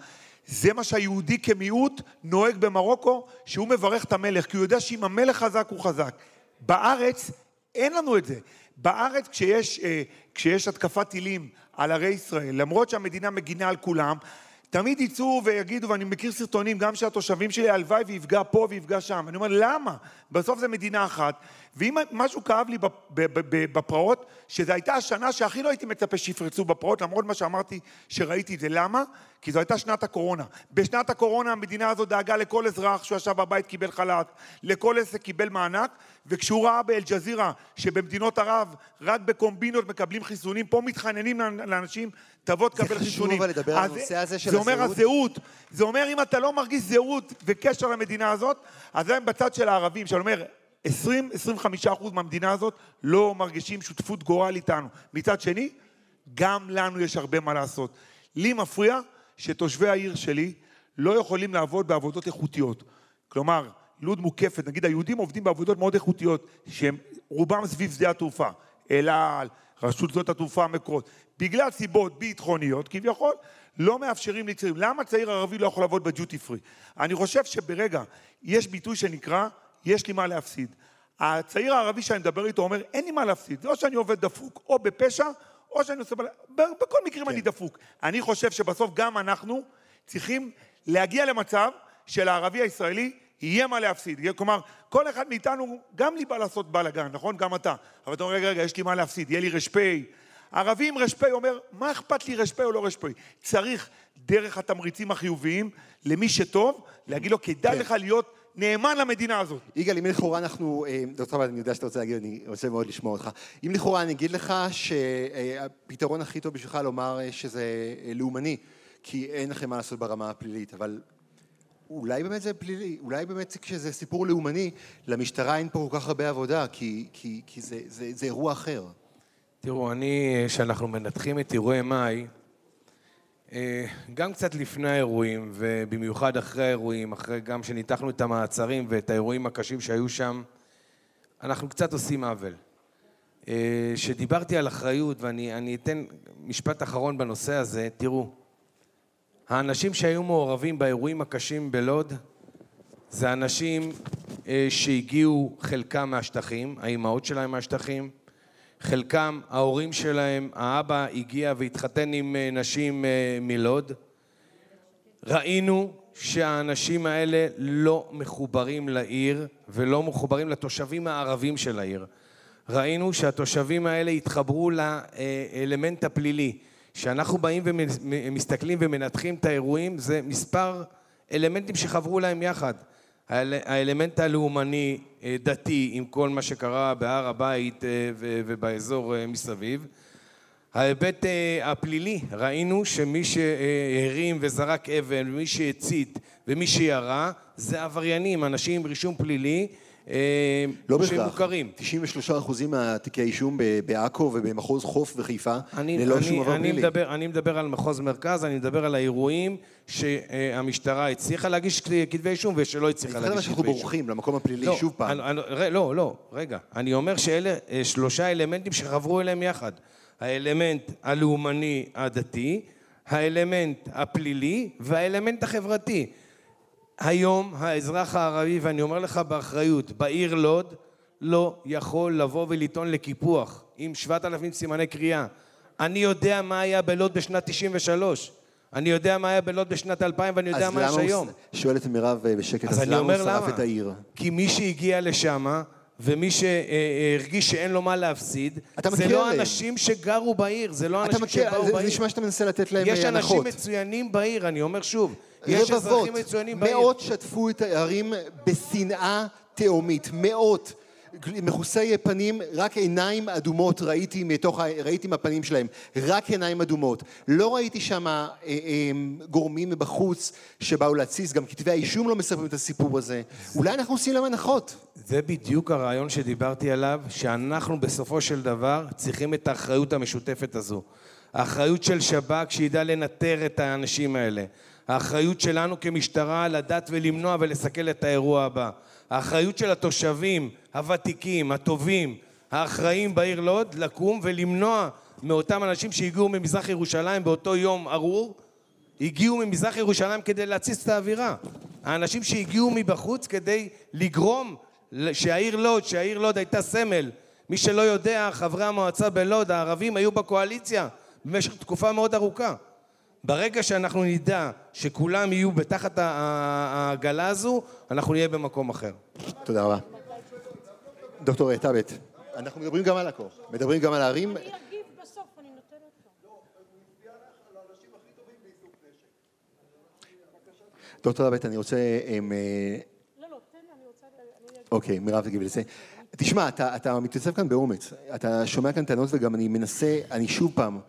זה מה שהיהודי כמיעוט נוהג במרוקו, שהוא מברך את המלך, כי הוא יודע שאם המלך חזק הוא חזק. בארץ אין לנו את זה. בארץ כשיש, אה, כשיש התקפת טילים על ערי ישראל, למרות שהמדינה מגינה על כולם, תמיד יצאו ויגידו, ואני מכיר סרטונים גם שהתושבים שלי, הלוואי ויפגע פה ויפגע שם. אני אומר, למה? בסוף זה מדינה אחת. ואם משהו כאב לי בפרעות, שזו הייתה השנה שהכי לא הייתי מצפה שיפרצו בפרעות, למרות מה שאמרתי שראיתי את זה. למה? כי זו הייתה שנת הקורונה. בשנת הקורונה המדינה הזו דאגה לכל אזרח שהוא ישב בבית קיבל חל"ת, לכל עסק קיבל מענק, וכשהוא ראה באל-ג'זירה שבמדינות ערב רק בקומבינות מקבלים חיסונים, פה מתחננים לאנשים, תבוא תקבל חיסונים. זה חשוב לדבר על הנושא הזה של הזהות. זה אומר הזהות. זה אומר אם אתה לא מרגיש זהות וקשר למדינה הזאת, אז זה בצד של הערבים, שאני אומר, 20-25 אחוז מהמדינה הזאת לא מרגישים שותפות גורל איתנו. מצד שני, גם לנו יש הרבה מה לעשות. לי מפריע שתושבי העיר שלי לא יכולים לעבוד בעבודות איכותיות. כלומר, לוד מוקפת, נגיד היהודים עובדים בעבודות מאוד איכותיות, שהם רובם סביב שדה התעופה, אל על, רשות שדות התעופה המקורות, בגלל סיבות ביטחוניות כביכול, לא מאפשרים לצעירים. למה צעיר ערבי לא יכול לעבוד בג'וטי פרי? אני חושב שברגע, יש ביטוי שנקרא, יש לי מה להפסיד. הצעיר הערבי שאני מדבר איתו אומר, אין לי מה להפסיד, זה או שאני עובד דפוק או בפשע, או שאני עושה... בכל מקרים כן. אני דפוק. אני חושב שבסוף גם אנחנו צריכים להגיע למצב שלערבי הישראלי יהיה מה להפסיד. כלומר, כל אחד מאיתנו, גם לי בא לעשות בלאגן, נכון? גם אתה. אבל אתה אומר, רגע, רגע, יש לי מה להפסיד, יהיה לי ר"פ. ערבי עם ר"פ אומר, מה אכפת לי ר"פ או לא ר"פ? צריך דרך התמריצים החיוביים למי שטוב, להגיד לו, כדאי כן. לך להיות נאמן למדינה הזאת. יגאל, אם לכאורה אנחנו, אה, דוקטור אבל אני יודע שאתה רוצה להגיד, אני רוצה מאוד לשמוע אותך. אם לכאורה אני אגיד לך שהפתרון הכי טוב בשבילך לומר אה, שזה אה, לאומני, כי אין לכם מה לעשות ברמה הפלילית, אבל אולי באמת זה פלילי, אולי באמת זה- כשזה סיפור לאומני, למשטרה אין פה כל כך הרבה עבודה, כי, כי, כי זה, זה, זה אירוע אחר. תראו, אני, כשאנחנו מנתחים את אירועי מאי, אה, גם קצת לפני האירועים, ובמיוחד אחרי האירועים, אחרי גם שניתחנו את המעצרים ואת האירועים הקשים שהיו שם, אנחנו קצת עושים עוול. אה, שדיברתי על אחריות, ואני אני אתן משפט אחרון בנושא הזה, תראו, האנשים שהיו מעורבים באירועים הקשים בלוד, זה אנשים אה, שהגיעו חלקם מהשטחים, האימהות שלהם מהשטחים, חלקם, ההורים שלהם, האבא הגיע והתחתן עם אה, נשים אה, מלוד. ראינו שהאנשים האלה לא מחוברים לעיר ולא מחוברים לתושבים הערבים של העיר. ראינו שהתושבים האלה התחברו לאלמנט הפלילי. כשאנחנו באים ומסתכלים ומנתחים את האירועים, זה מספר אלמנטים שחברו להם יחד. האל- האלמנט הלאומני, אה, דתי, עם כל מה שקרה בהר הבית אה, ובאזור אה, מסביב. ההיבט הפלילי, ראינו שמי שהרים וזרק אבן, ומי שהצית ומי שירה, זה עבריינים, אנשים עם רישום פלילי לא בהכרח. שמוכרים. 93% מהתיקי האישום בעכו ובמחוז חוף וחיפה, אני, ללא אני, שום עבר פלילי. אני מדבר על מחוז מרכז, אני מדבר על האירועים שהמשטרה הצליחה להגיש כתבי אישום ושלא הצליחה אני להגיש שאנחנו כתבי אישום. בורחים למקום הפלילי לא, שוב פעם. אני, אני, לא, לא, רגע. אני אומר שאלה אה, שלושה אלמנטים שחברו אליהם יחד. האלמנט הלאומני הדתי, האלמנט הפלילי והאלמנט החברתי. היום האזרח הערבי, ואני אומר לך באחריות, בעיר לוד לא יכול לבוא ולטעון לקיפוח עם 7,000 סימני קריאה. אני יודע מה היה בלוד בשנת 93. אני יודע מה היה בלוד בשנת 2000 ואני יודע אז מה יש למה הוא היום. ש- שואלת מירב אה, בשקט, אז אז למה הוא שרף למה. את העיר? כי מי שהגיע לשם ומי שהרגיש שאין לו מה להפסיד, זה לא עליהם. אנשים שגרו בעיר, זה לא אנשים מכיר, שבאו זה- בעיר. זה נשמע שאתה מנסה לתת להם יש אה, אנשים הנחות. מצוינים בעיר, אני אומר שוב. יש אזרחים מצוינים בעיר. מאות שטפו את הערים בשנאה תהומית, מאות. מכוסי פנים, רק עיניים אדומות ראיתי מתוך, ראיתי מהפנים שלהם, רק עיניים אדומות. לא ראיתי שם אה, אה, גורמים מבחוץ שבאו להתסיס, גם כתבי האישום לא מספרים את הסיפור הזה. אולי אנחנו עושים להם הנחות. זה בדיוק הרעיון שדיברתי עליו, שאנחנו בסופו של דבר צריכים את האחריות המשותפת הזו. האחריות של שב"כ שידע לנטר את האנשים האלה. האחריות שלנו כמשטרה לדעת ולמנוע ולסכל את האירוע הבא. האחריות של התושבים הוותיקים, הטובים, האחראים בעיר לוד, לקום ולמנוע מאותם אנשים שהגיעו ממזרח ירושלים באותו יום ארור, הגיעו ממזרח ירושלים כדי להתסיס את האווירה. האנשים שהגיעו מבחוץ כדי לגרום שהעיר לוד, שהעיר לוד הייתה סמל. מי שלא יודע, חברי המועצה בלוד, הערבים, היו בקואליציה במשך תקופה מאוד ארוכה. ברגע שאנחנו נדע שכולם יהיו בתחת העגלה הזו, אנחנו נהיה במקום אחר. תודה רבה. דוקטור טאבט, אנחנו מדברים גם על עכו, מדברים גם על הערים. אני אגיב בסוף, אני נותנת לו. דוקטור טאבט, אני רוצה... אמ, אה, לא, לא, תן לי, אני רוצה... אוקיי, מירב תגיב לזה. תשמע, אתה, אתה מתייצב כאן באומץ, אתה שומע כאן טענות וגם אני מנסה, אני שוב פעם,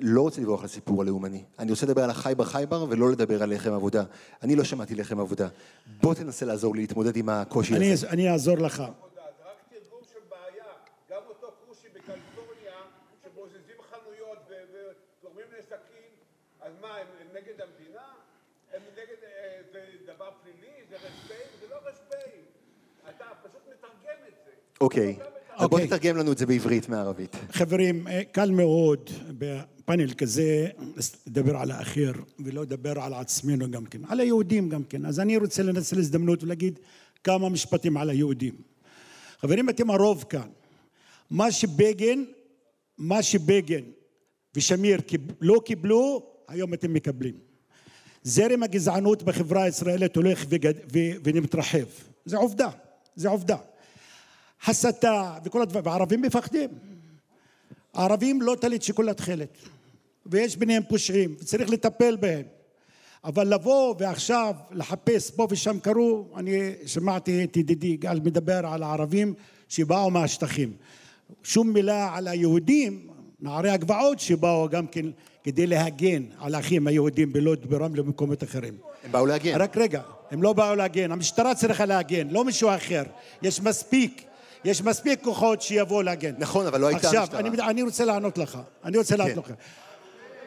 לא רוצה לברוח לסיפור הלאומני. אני רוצה לדבר על החייבר חייבר ולא לדבר על לחם עבודה. אני לא שמעתי לחם עבודה. בוא תנסה לעזור לי להתמודד עם הקושי אני, הזה. אני אעזור לך. זה רק תרגום של בעיה. גם אותו כושי בקליפורניה, שבוזזים חנויות וגורמים נזקים, אז מה, הם נגד המדינה? הם נגד אה, אוקיי. אז בוא אוקיי. תתרגם לנו את זה בעברית מערבית. חברים, אה, קל מאוד בפאנל כזה לדבר על האחר ולא לדבר על עצמנו גם כן, על היהודים גם כן. אז אני רוצה לנצל הזדמנות ולהגיד כמה משפטים על היהודים. חברים, אתם הרוב כאן. מה שבגין, מה שבגין ושמיר לא קיבלו, היום אתם מקבלים. זרם הגזענות בחברה הישראלית הולך וגד... ו... ומתרחב. זה עובדה, זה עובדה. הסתה וכל הדברים, והערבים מפחדים. הערבים לא טלית שכולה תכלת, ויש ביניהם פושעים, וצריך לטפל בהם. אבל לבוא ועכשיו לחפש פה ושם קרו, אני שמעתי את ידידי יגאל מדבר על הערבים שבאו מהשטחים. שום מילה על היהודים, נערי הגבעות שבאו גם כן כדי להגן על האחים היהודים בלוד, ברמלה ובמקומות אחרים. הם באו להגן. רק רגע, הם לא באו להגן, המשטרה צריכה להגן, לא מישהו אחר. יש מספיק, יש מספיק כוחות שיבואו להגן. נכון, אבל לא הייתה עכשיו, משטרה. אני, אני רוצה לענות לך, אני רוצה לענות כן. לך.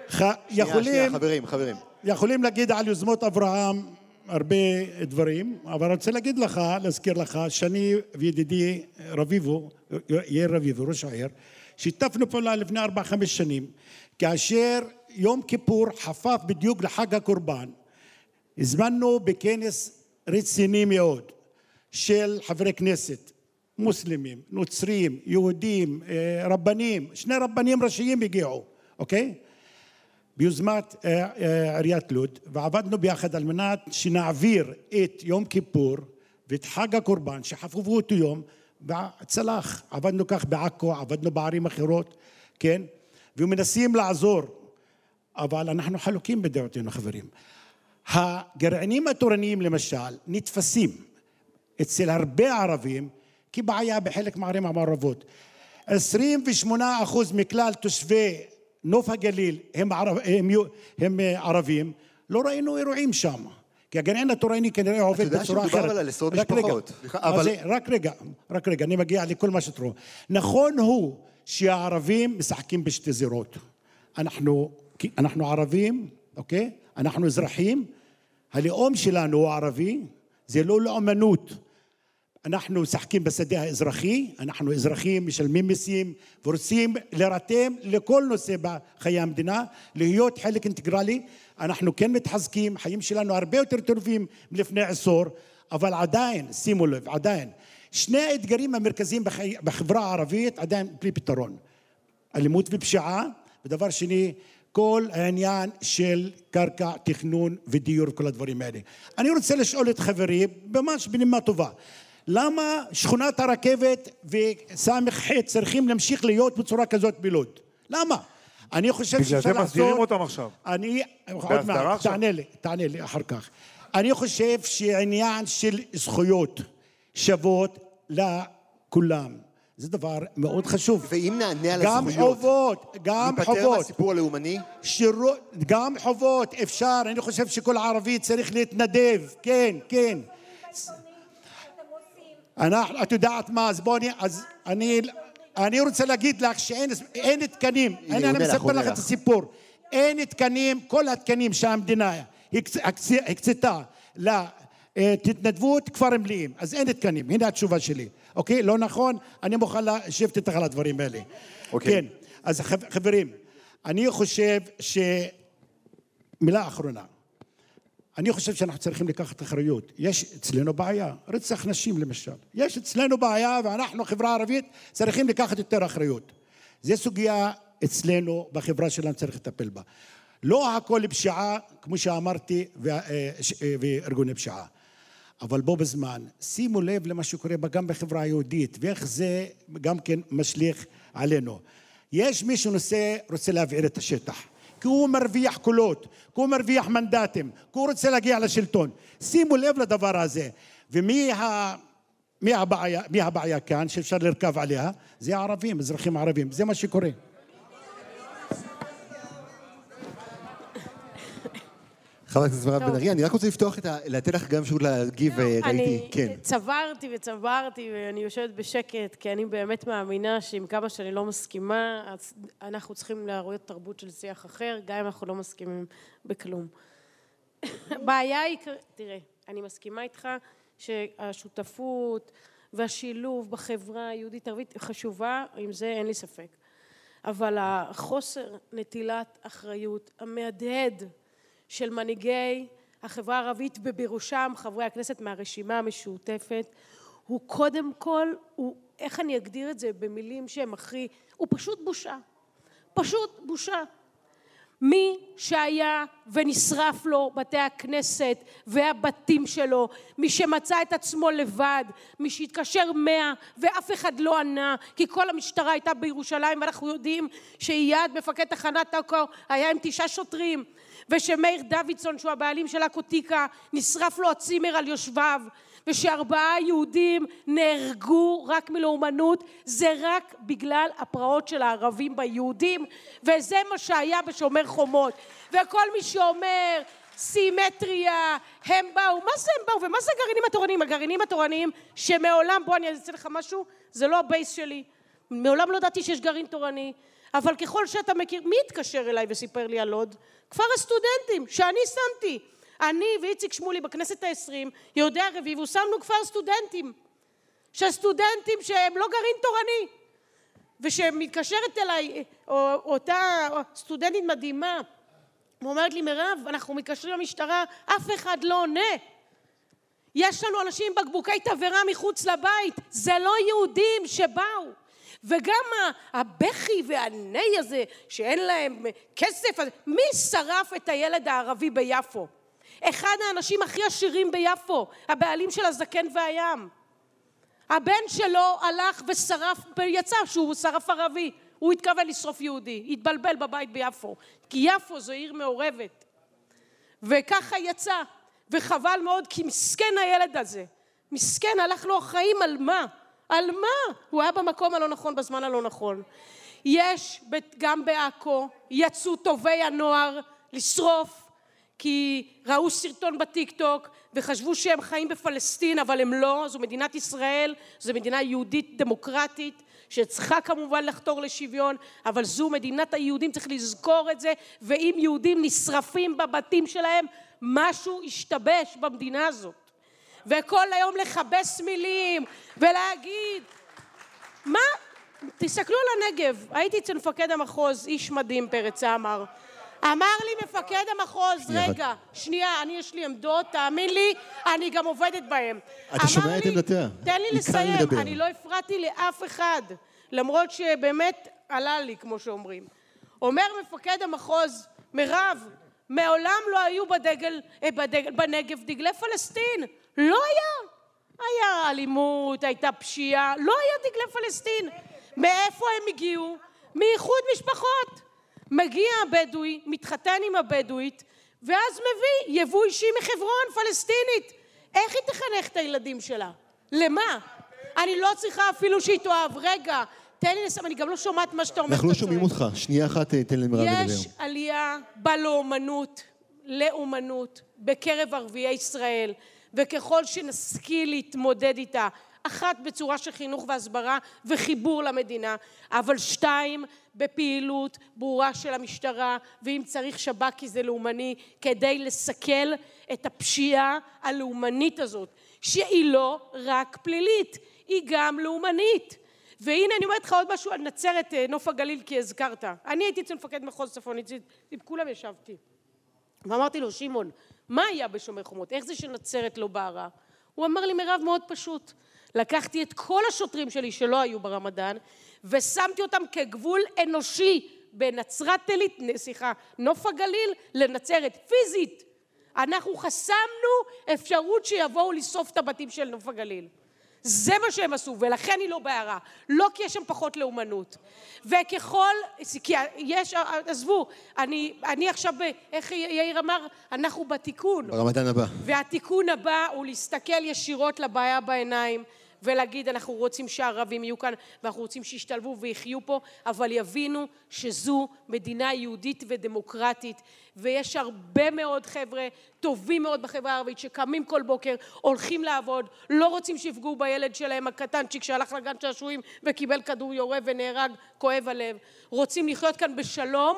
ח, שנייה, שנייה, יכולים, חברים, חברים. יכולים להגיד על יוזמות אברהם הרבה דברים, אבל אני רוצה להגיד לך, להזכיר לך, שאני וידידי רביבו, יאיר רביבו, ראש העיר, שיתפנו פעולה לפני ארבע, חמש שנים, כאשר יום כיפור חפף בדיוק לחג הקורבן, הזמנו בכנס רציני מאוד של חברי כנסת, מוסלמים, נוצרים, יהודים, אה, רבנים, שני רבנים ראשיים הגיעו, אוקיי? ביוזמת אה, אה, עיריית לוד, ועבדנו ביחד על מנת שנעביר את יום כיפור ואת חג הקורבן, שחפפו אותו יום, וצלח. עבדנו כך בעכו, עבדנו בערים אחרות, כן? ומנסים לעזור, אבל אנחנו חלוקים בדעותינו, חברים. הגרעינים התורניים, למשל, נתפסים אצל הרבה ערבים כבעיה בחלק מהערים המעורבות. 28 אחוז מכלל תושבי נוף הגליל הם, ערב, הם, הם אה, ערבים, לא ראינו אירועים שם. כי הגרעין התורני כנראה עובד יודע בצורה שמדובר אחרת. אבל על עשרות רק רגע, משפחות. סליחה, אבל... זה, רק רגע, רק רגע, אני מגיע לכל מה שתראו. נכון הוא שהערבים משחקים בשתי זירות. אנחנו, אנחנו ערבים, אוקיי? אנחנו אזרחים, הלאום שלנו הוא ערבי, זה לא לאומנות. אנחנו משחקים בשדה האזרחי, אנחנו אזרחים, משלמים מיסים ורוצים להירתם לכל נושא בחיי המדינה, להיות חלק אינטגרלי. אנחנו כן מתחזקים, החיים שלנו הרבה יותר טובים מלפני עשור, אבל עדיין, שימו לב, עדיין, שני האתגרים המרכזיים בחי... בחברה הערבית עדיין בלי פתרון. אלימות ופשיעה, ודבר שני, כל העניין של קרקע, תכנון ודיור וכל הדברים האלה. אני רוצה לשאול את חברי, ממש בנימה טובה, למה שכונת הרכבת וס"ח צריכים להמשיך להיות בצורה כזאת בלוד? למה? אני חושב בגלל שאפשר זה מסדירים לעשות- אותם עכשיו. אני, עוד מעט, עכשיו? תענה לי, תענה לי אחר כך. אני חושב שעניין של זכויות שוות לכולם, זה דבר מאוד חשוב. ואם נענה על גם הזכויות, חובות, גם ניפטר חובות, מהסיפור הלאומני? שירו, גם חובות, אפשר, אני חושב שכל ערבי צריך להתנדב, כן, כן. אנחנו, את יודעת מה, אז בואי, אז אני, אני רוצה להגיד לך שאין אין תקנים, הנה, אני, מספר לך את. הסיפור, אין תקנים, כל התקנים שהמדינה הקצ- הקצ- הקצתה להתנדבות כבר מלאים, אז אין תקנים, הנה התשובה שלי, אוקיי? לא נכון? אני מוכן לשבת איתך על הדברים האלה. אוקיי. כן, אז חב- חברים, אני חושב ש... מילה אחרונה. אני חושב שאנחנו צריכים לקחת אחריות. יש אצלנו בעיה, רצח נשים למשל. יש אצלנו בעיה ואנחנו, חברה ערבית, צריכים לקחת יותר אחריות. זו סוגיה אצלנו, בחברה שלנו צריך לטפל בה. לא הכל פשיעה, כמו שאמרתי, אה, אה, וארגוני פשיעה. אבל בו בזמן, שימו לב למה שקורה גם בחברה היהודית, ואיך זה גם כן משליך עלינו. יש מי שנושא, רוצה להבעיר את השטח. כי הוא מרוויח קולות, כי הוא מרוויח מנדטים, כי הוא רוצה להגיע לשלטון. שימו לב לדבר הזה. ומי ה... מי הבעיה, מי הבעיה כאן שאפשר לרכב עליה? זה הערבים, אזרחים ערבים. זה מה שקורה. חברת הכנסת מירב. בן ארי, אני רק רוצה לפתוח את ה... לתת לך גם אפשרות להגיב, אה, ראיתי, אני כן. צברתי וצברתי, ואני יושבת בשקט, כי אני באמת מאמינה שעם כמה שאני לא מסכימה, אנחנו צריכים להראות תרבות של שיח אחר, גם אם אנחנו לא מסכימים בכלום. <coughs> הבעיה היא, תראה, אני מסכימה איתך שהשותפות והשילוב בחברה היהודית-ערבית חשובה, עם זה אין לי ספק. אבל החוסר נטילת אחריות המהדהד של מנהיגי החברה הערבית ובראשם חברי הכנסת מהרשימה המשותפת הוא קודם כל, הוא, איך אני אגדיר את זה במילים שהם הכי, הוא פשוט בושה. פשוט בושה. מי שהיה ונשרף לו בתי הכנסת והבתים שלו, מי שמצא את עצמו לבד, מי שהתקשר מאה ואף אחד לא ענה כי כל המשטרה הייתה בירושלים ואנחנו יודעים שאייד מפקד תחנת עכו היה עם תשעה שוטרים ושמאיר דוידסון שהוא הבעלים של הקוטיקה נשרף לו הצימר על יושביו ושארבעה יהודים נהרגו רק מלאומנות זה רק בגלל הפרעות של הערבים ביהודים וזה מה שהיה בשומר חומות. וכל מי שאומר סימטריה, הם באו, מה זה הם באו ומה זה הגרעינים התורניים? הגרעינים התורניים שמעולם, בוא אני אעשה לך משהו, זה לא ה base שלי, מעולם לא ידעתי שיש גרעין תורני אבל ככל שאתה מכיר, מי התקשר אליי וסיפר לי על לוד? כפר הסטודנטים שאני שמתי אני ואיציק שמולי בכנסת העשרים, יהודי הרביב, שמנו כפר סטודנטים. של סטודנטים שהם לא גרעין תורני. ושמתקשרת אליי אותה סטודנטית מדהימה, ואומרת לי, מירב, אנחנו מתקשרים למשטרה, אף אחד לא עונה. יש לנו אנשים עם בקבוקי תבערה מחוץ לבית, זה לא יהודים שבאו. וגם הבכי והנהי הזה שאין להם כסף, מי שרף את הילד הערבי ביפו? אחד האנשים הכי עשירים ביפו, הבעלים של הזקן והים. הבן שלו הלך ושרף, יצא שהוא שרף ערבי, הוא התכוון לשרוף יהודי, התבלבל בבית ביפו, כי יפו זו עיר מעורבת. וככה יצא, וחבל מאוד כי מסכן הילד הזה, מסכן, הלך לו החיים על מה? על מה? הוא היה במקום הלא נכון בזמן הלא נכון. יש גם בעכו, יצאו טובי הנוער לשרוף כי ראו סרטון בטיק טוק וחשבו שהם חיים בפלסטין אבל הם לא, זו מדינת ישראל, זו מדינה יהודית דמוקרטית שצריכה כמובן לחתור לשוויון אבל זו מדינת היהודים צריך לזכור את זה ואם יהודים נשרפים בבתים שלהם משהו השתבש במדינה הזאת וכל היום לכבס מילים ולהגיד מה תסתכלו על הנגב הייתי אצל מפקד המחוז איש מדהים פרץ עמר אמר לי מפקד המחוז, רגע, שנייה, אני יש לי עמדות, תאמין לי, אני גם עובדת בהן. אתה שומע את עמדתיה? תן לי לסיים, אני לא הפרעתי לאף אחד, למרות שבאמת עלה לי, כמו שאומרים. אומר מפקד המחוז, מירב, מעולם לא היו בדגל, אה, בדגל, בנגב דגלי פלסטין. לא היה. היה אלימות, הייתה פשיעה, לא היה דגלי פלסטין. מאיפה הם הגיעו? מאיחוד משפחות. מגיע הבדואי, מתחתן עם הבדואית, ואז מביא יבוא אישי מחברון, פלסטינית. איך היא תחנך את הילדים שלה? למה? אני לא צריכה אפילו שהיא תאהב. רגע, תן לי לסיים, אני גם לא שומעת מה שאתה אומר. אנחנו לא שומעים אותך. שנייה אחת תן למירב לדבר. יש עלייה בלאומנות, לאומנות, בקרב ערביי ישראל, וככל שנשכיל להתמודד איתה, אחת בצורה של חינוך והסברה וחיבור למדינה, אבל שתיים בפעילות ברורה של המשטרה, ואם צריך שב"כ כי זה לאומני, כדי לסכל את הפשיעה הלאומנית הזאת, שהיא לא רק פלילית, היא גם לאומנית. והנה אני אומרת לך עוד משהו על נצרת, אה, נוף הגליל, כי הזכרת. אני הייתי אצל מפקד מחוז צפון, עם כולם ישבתי. ואמרתי לו, שמעון, מה היה בשומר חומות? איך זה שנצרת לא בערה? הוא אמר לי, מירב, מאוד פשוט. לקחתי את כל השוטרים שלי שלא היו ברמדאן ושמתי אותם כגבול אנושי בין נצרת עילית, סליחה, נוף הגליל לנצרת, פיזית. אנחנו חסמנו אפשרות שיבואו לשרוף את הבתים של נוף הגליל. זה מה שהם עשו, ולכן היא לא בערה. לא כי יש שם פחות לאומנות. וככל, כי יש, עזבו, אני, אני עכשיו, איך יאיר אמר, אנחנו בתיקון. ברמדאן הבא. והתיקון הבא הוא להסתכל ישירות לבעיה בעיניים. ולהגיד אנחנו רוצים שהערבים יהיו כאן ואנחנו רוצים שישתלבו ויחיו פה אבל יבינו שזו מדינה יהודית ודמוקרטית. ויש הרבה מאוד חבר'ה טובים מאוד בחברה הערבית שקמים כל בוקר הולכים לעבוד לא רוצים שיפגעו בילד שלהם הקטנצ'יק שהלך לגן שעשועים וקיבל כדור יורה ונהרג כואב הלב. רוצים לחיות כאן בשלום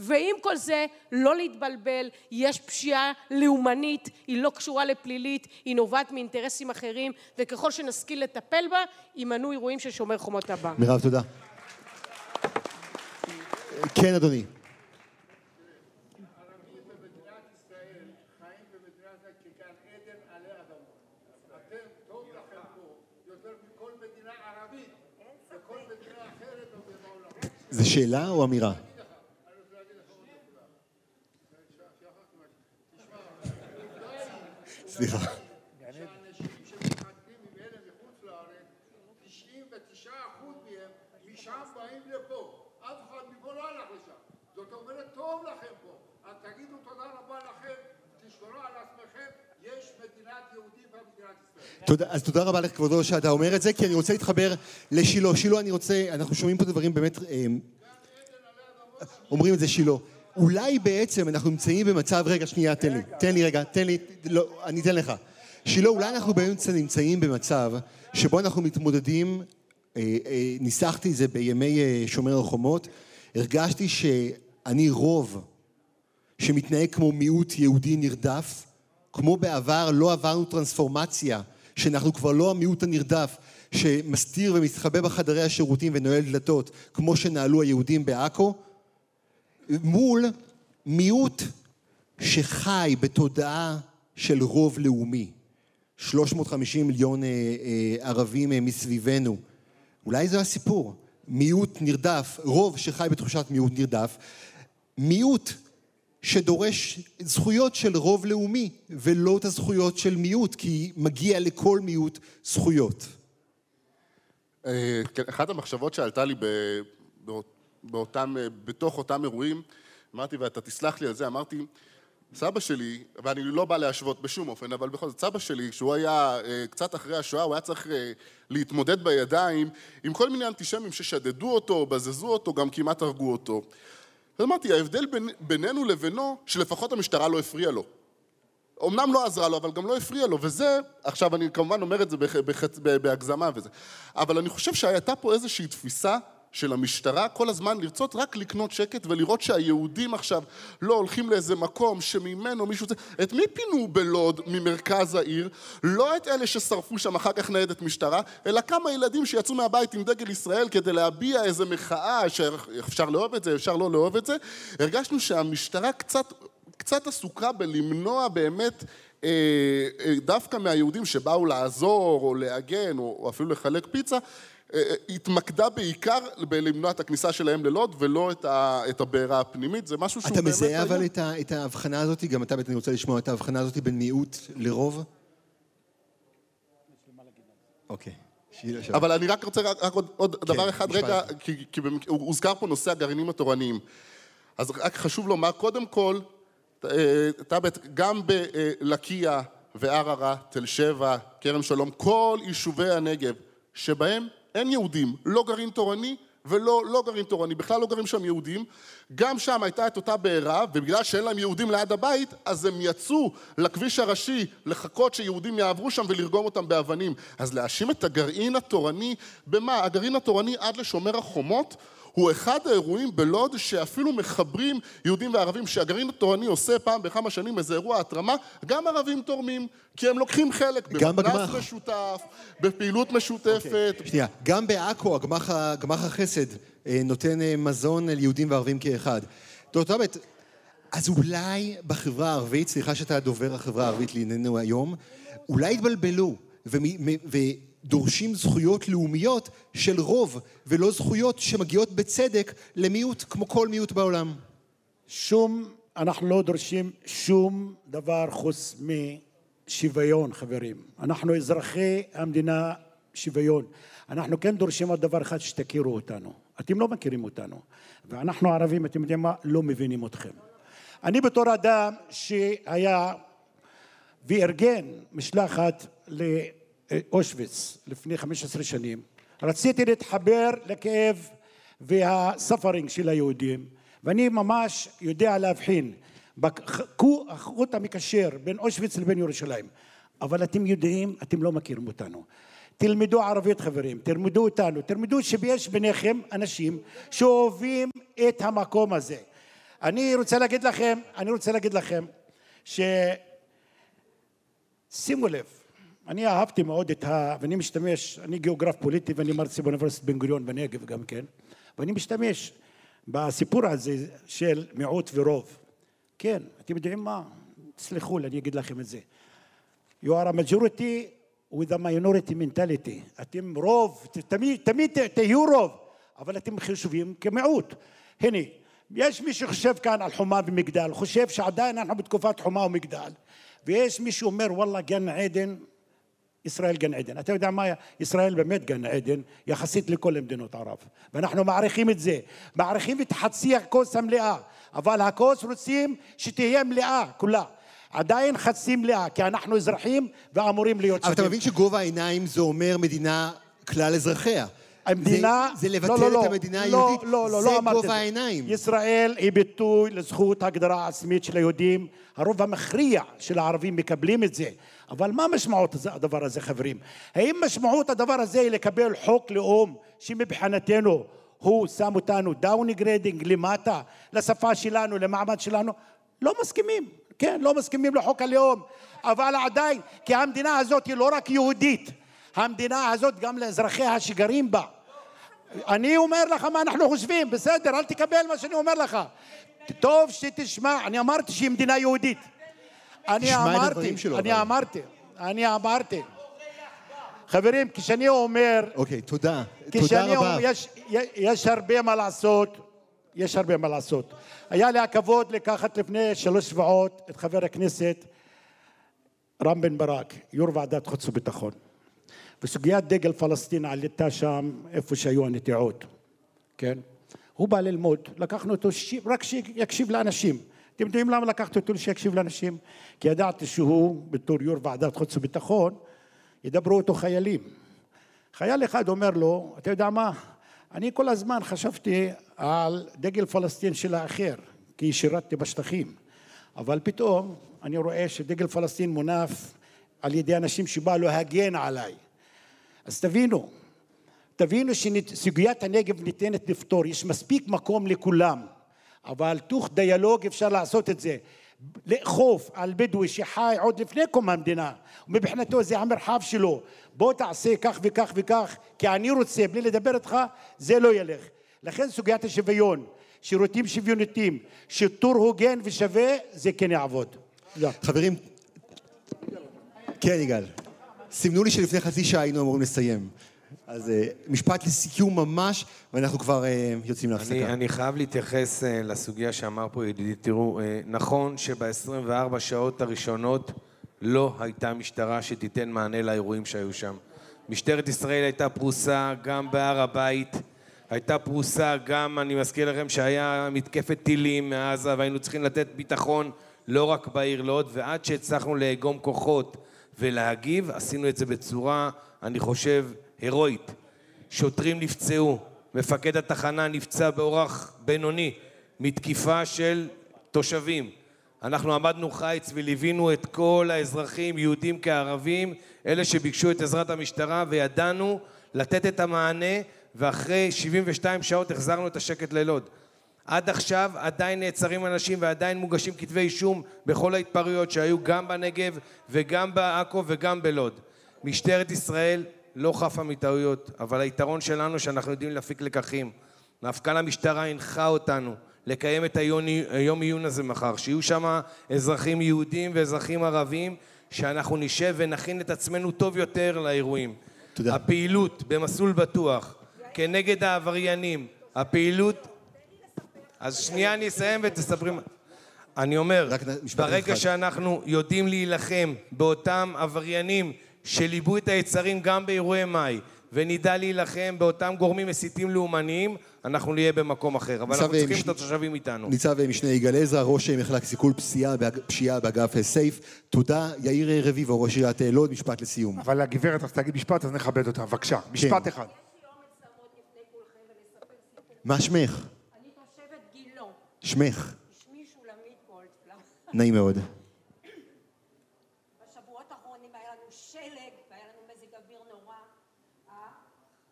ועם כל זה, לא להתבלבל, יש פשיעה לאומנית, היא לא קשורה לפלילית, היא נובעת מאינטרסים אחרים, וככל שנשכיל לטפל בה, יימנעו אירועים של שומר חומות הבא. מירב, תודה. כן, אדוני. זה שאלה או אמירה? סליחה. שאנשים שמתחתנים עם אלה מחוץ לארץ, 99% מהם משם באים לפה. אף אחד מפה הלך לשם. זאת אומרת, טוב לכם פה. אז תגידו תודה רבה לכם, תשמרו על עצמכם, יש מדינת יהודים במדינת ישראל. תודה, אז תודה רבה לך כבודו שאתה אומר את זה, כי אני רוצה להתחבר לשילה. שילה, אני רוצה, אנחנו שומעים פה דברים באמת, אה, אומרים את זה שילה. אולי בעצם אנחנו נמצאים במצב, רגע, שנייה, תן לי, תן לי רגע, תן לי, לא, אני אתן לך. שילה, אולי אנחנו באמצע נמצאים במצב שבו אנחנו מתמודדים, אה, אה, ניסחתי את זה בימי אה, שומר החומות, הרגשתי שאני רוב שמתנהג כמו מיעוט יהודי נרדף, כמו בעבר לא עברנו טרנספורמציה, שאנחנו כבר לא המיעוט הנרדף שמסתיר ומתחבא בחדרי השירותים ונועל דלתות, כמו שנעלו היהודים בעכו, מול מיעוט שחי בתודעה של רוב לאומי. 350 מיליון אה, אה, ערבים אה, מסביבנו. אולי זה הסיפור. מיעוט נרדף, רוב שחי בתחושת מיעוט נרדף, מיעוט שדורש זכויות של רוב לאומי ולא את הזכויות של מיעוט, כי מגיע לכל מיעוט זכויות. אה, כן, אחת המחשבות שעלתה לי באותם, אה, בתוך אותם אירועים, אמרתי, ואתה תסלח לי על זה, אמרתי, סבא שלי, ואני לא בא להשוות בשום אופן, אבל בכל זאת, סבא שלי, כשהוא היה אה, קצת אחרי השואה, הוא היה צריך אה, להתמודד בידיים עם כל מיני אנטישמים ששדדו אותו, בזזו אותו, גם כמעט הרגו אותו. אז אמרתי, ההבדל בין, בינינו לבינו, שלפחות המשטרה לא הפריעה לו. אמנם לא עזרה לו, אבל גם לא הפריעה לו, וזה, עכשיו אני כמובן אומר את זה בח- בחצ- ב- בהגזמה וזה, אבל אני חושב שהייתה פה איזושהי תפיסה של המשטרה כל הזמן לרצות רק לקנות שקט ולראות שהיהודים עכשיו לא הולכים לאיזה מקום שממנו מישהו. את מי פינו בלוד ממרכז העיר? לא את אלה ששרפו שם אחר כך ניידת משטרה, אלא כמה ילדים שיצאו מהבית עם דגל ישראל כדי להביע איזה מחאה שאפשר לאהוב את זה, אפשר לא לאהוב את זה. הרגשנו שהמשטרה קצת קצת עסוקה בלמנוע באמת אה, אה, דווקא מהיהודים שבאו לעזור או להגן או, אפילו לחלק פיצה, התמקדה בעיקר בלמנוע את הכניסה שלהם ללוד ולא את, ה, את הבעירה הפנימית, זה משהו שהוא אתה באמת... מזהה אבל את ה- את ההבחנה הזאת, גם אתה בטח אני רוצה לשמוע את ההבחנה הזאת בין מיעוט לרוב? אוקיי. אבל אני רק רוצה רק, עוד, עוד כן, דבר אחד רגע. כי, כי הוזכר פה נושא הגרעינים התורניים. אז רק חשוב לומר, קודם כל, אה, טאבט, גם בלקיה וערערה, תל שבע, כרם שלום, כל יישובי הנגב שבהם אין יהודים, לא גרעין תורני ולא לא גרעין תורני, בכלל לא גרים שם יהודים. גם שם הייתה את אותה בעירה, ובגלל שאין להם יהודים ליד הבית, אז הם יצאו לכביש הראשי לחכות שיהודים יעברו שם ולרגום אותם באבנים. אז להאשים את הגרעין התורני, במה? הגרעין התורני עד לשומר החומות הוא אחד האירועים בלוד שאפילו מחברים יהודים וערבים, שהגרעין התורני עושה פעם בכמה שנים איזה אירוע התרמה, גם ערבים תורמים, כי הם לוקחים חלק במתנ"ס בגמ"ח. משותף, בפעילות משותפת. שנייה, גם בעכו הגמ"ח ה- גמ"ח החסד אה, נותן אה, מזון ליהודים וערבים כאחד. דוקטור טאבט, אז אולי בחברה הערבית, סליחה שאתה דובר החברה הערבית לענייננו היום, אולי התבלבלו ומ- ודורשים זכויות לאומיות של רוב, ולא זכויות שמגיעות בצדק למיעוט, כמו כל מיעוט בעולם. שום, אנחנו לא דורשים שום דבר חוץ משוויון, חברים. אנחנו אזרחי המדינה שוויון. אנחנו כן דורשים עוד דבר אחד, שתכירו אותנו. אתם לא מכירים אותנו. ואנחנו ערבים, אתם יודעים מה? לא מבינים אתכם. אני בתור אדם שהיה וארגן משלחת לאושוויץ לפני 15 שנים, רציתי להתחבר לכאב והספרינג של היהודים, ואני ממש יודע להבחין בחוט המקשר בין אושוויץ לבין ירושלים. אבל אתם יודעים, אתם לא מכירים אותנו. תלמדו ערבית חברים, תלמדו אותנו, תלמדו שיש ביניכם אנשים שאוהבים את המקום הזה. אני רוצה להגיד לכם, אני רוצה להגיד לכם, ש... שימו לב, אני אהבתי מאוד את ה... ואני משתמש, אני גיאוגרף פוליטי ואני מרצה באוניברסיטת בן גוריון בנגב גם כן, ואני משתמש בסיפור הזה של מיעוט ורוב. כן, אתם יודעים מה? תסלחו לי, אני אגיד לכם את זה. You are a majority with a minority mentality. אתם רוב, תמיד, תמיד תהיו רוב, אבל אתם חשובים כמיעוט. הנה, יש מי שחושב כאן על חומה ומגדל, חושב שעדיין אנחנו בתקופת חומה ומגדל, ויש מי שאומר וואלה גן עדן, ישראל גן עדן. אתה יודע מה, ישראל באמת גן עדן יחסית לכל מדינות ערב, ואנחנו מעריכים את זה, מעריכים את חצי הכוס המלאה, אבל הכוס רוצים שתהיה מלאה כולה. עדיין חצי מלאה, כי אנחנו אזרחים ואמורים להיות אבל אתה שווים. מבין שגובה העיניים זה אומר מדינה כלל אזרחיה. המדינה... זה, זה לבטל לא, לא, לא. את המדינה לא, היהודית. לא, לא, זה לא אמרתי את זה. בגובה העיניים. ישראל היא ביטוי לזכות הגדרה עצמית של היהודים. הרוב המכריע של הערבים מקבלים את זה. אבל מה משמעות הדבר הזה, חברים? האם משמעות הדבר הזה היא לקבל חוק לאום שמבחינתנו הוא שם אותנו downgrading למטה, לשפה שלנו, למעמד שלנו? לא מסכימים. כן, לא מסכימים לחוק הלאום. אבל עדיין, כי המדינה הזאת היא לא רק יהודית, המדינה הזאת גם לאזרחיה שגרים בה. אני אומר לך מה אנחנו חושבים, בסדר, אל תקבל מה שאני אומר לך. טוב שתשמע, אני אמרתי שהיא מדינה יהודית. אני אמרתי, אני. אמרתי, אני אמרתי. חברים, כשאני אומר, אוקיי, תודה. תודה כשאני רבה. אומר, יש, יש הרבה מה לעשות, יש הרבה מה לעשות. היה לי הכבוד לקחת לפני שלוש שבועות את חבר הכנסת רם בן ברק, יו"ר ועדת חוץ וביטחון. וסוגיית דגל פלסטין עלתה שם איפה שהיו הנטיעות, כן? הוא בא ללמוד, לקחנו אותו ש... רק שיקשיב לאנשים. אתם יודעים למה לקחתי אותו שיקשיב לאנשים? כי ידעתי שהוא, בתור יו"ר ועדת חוץ וביטחון, ידברו אותו חיילים. חייל אחד אומר לו, אתה יודע מה, אני כל הזמן חשבתי על דגל פלסטין של האחר, כי שירתתי בשטחים, אבל פתאום אני רואה שדגל פלסטין מונף על ידי אנשים שבאו להגן עליי. אז תבינו, תבינו שסוגיית הנגב ניתנת לפתור, יש מספיק מקום לכולם, אבל תוך דיאלוג אפשר לעשות את זה. לאכוף על בדואי שחי עוד לפני קום המדינה, ומבחינתו זה המרחב שלו, בוא תעשה כך וכך וכך, כי אני רוצה, בלי לדבר איתך, זה לא ילך. לכן סוגיית השוויון, שירותים שוויוניים, שיטור הוגן ושווה, זה כן יעבוד. חברים, כן, יגאל. סימנו לי שלפני חצי שעה היינו אמורים לסיים. אז אה, משפט לסיכום ממש, ואנחנו כבר אה, יוצאים אני, להפסקה. אני חייב להתייחס אה, לסוגיה שאמר פה ידידי. תראו, נכון שב-24 שעות הראשונות לא הייתה משטרה שתיתן מענה לאירועים שהיו שם. משטרת ישראל הייתה פרוסה גם בהר הבית, הייתה פרוסה גם, אני מזכיר לכם, שהיה מתקפת טילים מעזה והיינו צריכים לתת ביטחון לא רק בעיר לוד, ועד שהצלחנו לאגום כוחות ולהגיב, עשינו את זה בצורה, אני חושב, הירואית. שוטרים נפצעו, מפקד התחנה נפצע באורח בינוני מתקיפה של תושבים. אנחנו עמדנו חיץ וליווינו את כל האזרחים, יהודים כערבים, אלה שביקשו את עזרת המשטרה, וידענו לתת את המענה, ואחרי 72 שעות החזרנו את השקט ללוד. עד עכשיו עדיין נעצרים אנשים ועדיין מוגשים כתבי אישום בכל ההתפרעויות שהיו גם בנגב וגם בעכו וגם בלוד. משטרת ישראל לא חפה מטעויות, אבל היתרון שלנו שאנחנו יודעים להפיק לקחים. מפכ"ל המשטרה הנחה אותנו לקיים את היום, היום עיון הזה מחר, שיהיו שם אזרחים יהודים ואזרחים ערבים, שאנחנו נשב ונכין את עצמנו טוב יותר לאירועים. תודה. הפעילות במסלול בטוח כנגד העבריינים, הפעילות... אז שנייה אני אסיים ותספרי... מה- אני אומר, ברגע אחד. שאנחנו יודעים להילחם באותם עבריינים שליבו את היצרים גם באירועי מאי, ונדע להילחם באותם גורמים מסיתים לאומניים, אנחנו נהיה במקום אחר. אבל אנחנו צריכים מש- את התושבים איתנו. ניצב משנה יגאל עזרא, ראש מחלק סיכול פשיעה, באג- פשיעה באגף סייף. תודה, יאיר רביבו, ראש עיריית אה, לוד, משפט לסיום. אבל הגברת רצתה להגיד משפט, אז נכבד אותה. בבקשה, משפט אחד. מה שמך? שמך. שמי שולמית גולדפלם. נעים מאוד. בשבועות האחרונים היה לנו שלג והיה לנו מזג אוויר נורא.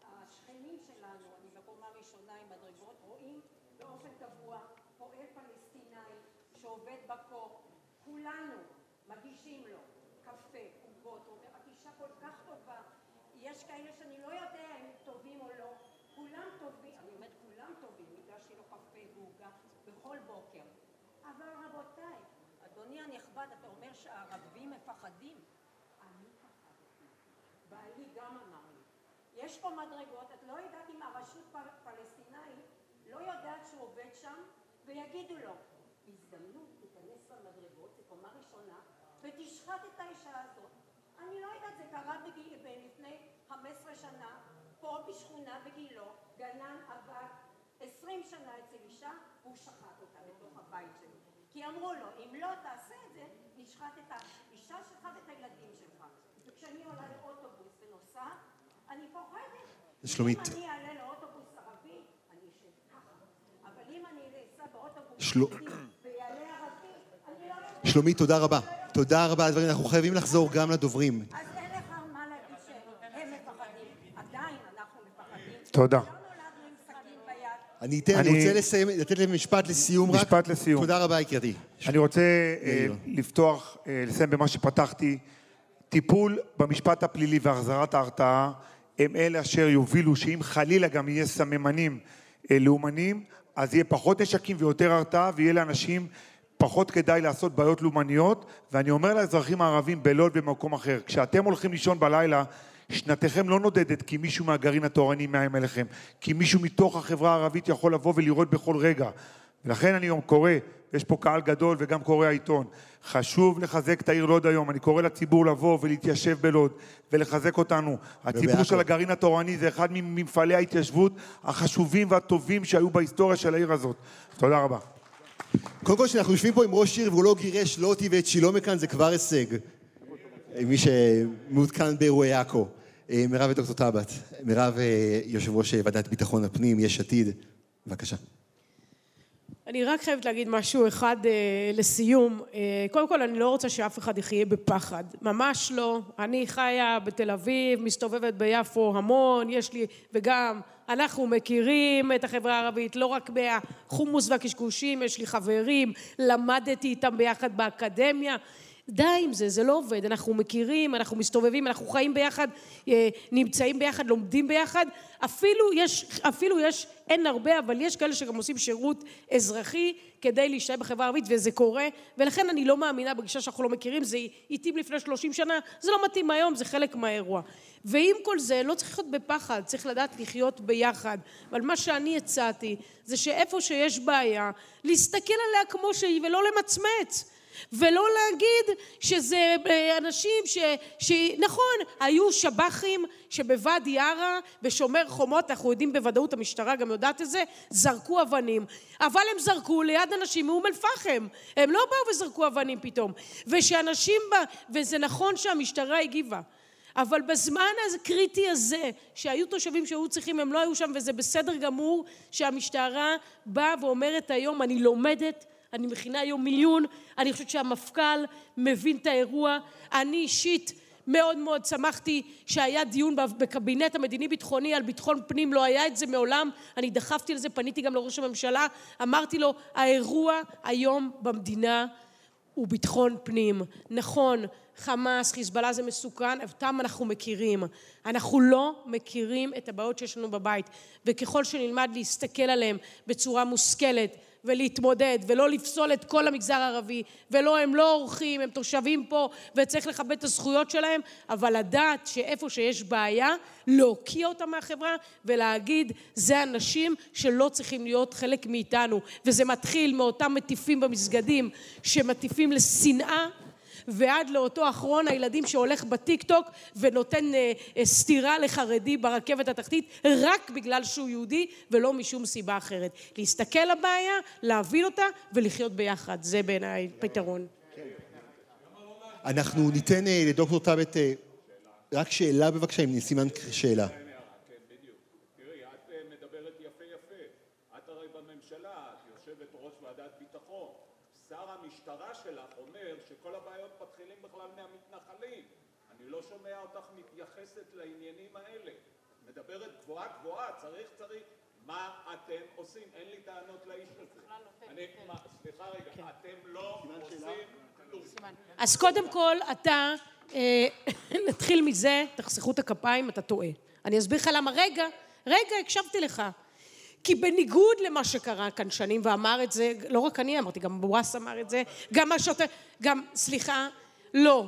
השכנים שלנו, אני בקומה ראשונה עם מדרגות, רואים באופן קבוע פועל פלסטיני שעובד בקור, כולנו מגישים לו קפה, עוגות, הוא אומר, את אישה כל כך טובה, יש כאלה שאני לא יודע אם טובים או לא, כולם טובים, אני אומרת כולם טובים, הגשתי לו קפה ועוגה בכל בוקר. אבל רבותיי, אדוני הנכבד, אתה אומר שהערבים מפחדים? אני פחדתי. בעלי גם אמר לי, יש פה מדרגות, את לא יודעת אם הרשות פל- פלסטינאית לא יודעת שהוא עובד שם, ויגידו לו, הזדמנות, תיכנס למדרגות, זו קומה ראשונה, ותשחט את האישה הזאת. אני לא יודעת, זה קרה בגיל, לפני 15 שנה, פה בשכונה בגילו, גנן עבד 20 שנה אצל אישה, והוא שחט אותה בתוך הבית שלו. כי אמרו לו, אם לא תעשה את זה, נשחט את האישה שלך ואת הילדים שלך. וכשאני עולה לאוטובוס ונוסעת, אני פוחדת. שלומית. אם אני אעלה לאוטובוס ערבי, אני אשב ככה. אבל אם אני אסע באוטובוס ויעלה ערבי, אני לא. שלומית, תודה רבה. תודה רבה על הדברים. אנחנו חייבים לחזור גם לדוברים. אז אין לך מה להגיד שהם מפחדים. עדיין אנחנו מפחדים. תודה. לא נולדנו עם סכין ביד. אני אתן, אני רוצה לסיים, לתת להם משפט לסיום רק. משפט לסיום. תודה רבה, יקירתי. אני רוצה יאיר. לפתוח, אה, לסיים במה שפתחתי. טיפול במשפט הפלילי והחזרת ההרתעה הם אלה אשר יובילו שאם חלילה גם יהיה סממנים אה, לאומניים, אז יהיה פחות נשקים ויותר הרתעה ויהיה לאנשים פחות כדאי לעשות בעיות לאומניות. ואני אומר לאזרחים הערבים בלוד ובמקום אחר, כשאתם הולכים לישון בלילה, שנתכם לא נודדת כי מישהו מהגרעין התורני מאיים עליכם, כי מישהו מתוך החברה הערבית יכול לבוא ולירות בכל רגע. ולכן אני היום קורא, יש פה קהל גדול וגם קורא העיתון, חשוב לחזק את העיר לוד היום, אני קורא לציבור לבוא ולהתיישב בלוד ולחזק אותנו. הציבור ובעכו. של הגרעין התורני זה אחד ממפעלי ההתיישבות החשובים והטובים שהיו בהיסטוריה של העיר הזאת. תודה רבה. קודם כל, כשאנחנו יושבים פה עם ראש עיר והוא לא גירש לא אותי ואת שילה מכאן, זה כבר הישג. מי שמעודכן באירועי עכו. אה, מירב ודוקטור טאבט. מירב, אה, יושב ראש אה, ועדת ביטחון הפנים, יש עתיד. בבקשה. אני רק חייבת להגיד משהו אחד אה, לסיום. אה, קודם כל, אני לא רוצה שאף אחד יחיה בפחד. ממש לא. אני חיה בתל אביב, מסתובבת ביפו המון, יש לי, וגם אנחנו מכירים את החברה הערבית, לא רק מהחומוס והקשקושים, יש לי חברים, למדתי איתם ביחד באקדמיה. די עם זה, זה לא עובד. אנחנו מכירים, אנחנו מסתובבים, אנחנו חיים ביחד, אה, נמצאים ביחד, לומדים ביחד. אפילו יש, אפילו יש, אין הרבה, אבל יש כאלה שגם עושים שירות אזרחי כדי להישאר בחברה הערבית, וזה קורה. ולכן אני לא מאמינה בגישה שאנחנו לא מכירים, זה התאים לפני 30 שנה, זה לא מתאים היום, זה חלק מהאירוע. ועם כל זה, לא צריך להיות בפחד, צריך לדעת לחיות ביחד. אבל מה שאני הצעתי, זה שאיפה שיש בעיה, להסתכל עליה כמו שהיא ולא למצמץ. ולא להגיד שזה אה, אנשים ש... ש... נכון, היו שב"חים שבוואדי עארה, בשומר חומות, אנחנו יודעים בוודאות, המשטרה גם יודעת את זה, זרקו אבנים. אבל הם זרקו ליד אנשים מאום אל-פחם. הם לא באו וזרקו אבנים פתאום. ושאנשים ב... וזה נכון שהמשטרה הגיבה. אבל בזמן הקריטי הזה, שהיו תושבים שהיו צריכים, הם לא היו שם, וזה בסדר גמור שהמשטרה באה ואומרת היום, אני לומדת אני מכינה היום מיון, אני חושבת שהמפכ"ל מבין את האירוע. אני אישית מאוד מאוד שמחתי שהיה דיון בקבינט המדיני-ביטחוני על ביטחון פנים, לא היה את זה מעולם. אני דחפתי לזה, פניתי גם לראש הממשלה, אמרתי לו, האירוע היום במדינה הוא ביטחון פנים. נכון, חמאס, חיזבאללה זה מסוכן, אותם אנחנו מכירים. אנחנו לא מכירים את הבעיות שיש לנו בבית, וככל שנלמד להסתכל עליהם בצורה מושכלת, ולהתמודד, ולא לפסול את כל המגזר הערבי, ולא, הם לא אורחים, הם תושבים פה, וצריך לכבד את הזכויות שלהם, אבל לדעת שאיפה שיש בעיה, להוקיע אותם מהחברה, ולהגיד, זה אנשים שלא צריכים להיות חלק מאיתנו. וזה מתחיל מאותם מטיפים במסגדים, שמטיפים לשנאה, ועד לאותו אחרון הילדים שהולך בטיקטוק ונותן אה, אה, סטירה לחרדי ברכבת התחתית רק בגלל שהוא יהודי ולא משום סיבה אחרת. להסתכל לבעיה, להבין אותה ולחיות ביחד. זה בעיניי פתרון. אנחנו ניתן אה, לדוקטור טאבט אה, רק שאלה בבקשה, עם סימן שאלה. תראי, את אה, מדברת יפה יפה. את הרי בממשלה, את יושבת ראש ועדת ביטחון. שר המשטרה שלך אומר שכל הבעיות מתחילים בכלל מהמתנחלים. אני לא שומע אותך מתייחסת לעניינים האלה. את מדברת גבוהה גבוהה, צריך צריך. מה אתם עושים? אין לי טענות לאיש הזה. אני, מה, סליחה רגע, אתם לא עושים כלום. אז קודם כל, אתה, אה, <laughs> נתחיל מזה, תחסכו את הכפיים, אתה טועה. אני אסביר לך למה. רגע, רגע, הקשבתי לך. כי בניגוד למה שקרה כאן שנים, ואמר את זה, לא רק אני אמרתי, גם בואס אמר את זה, גם השוטר, גם, סליחה, לא.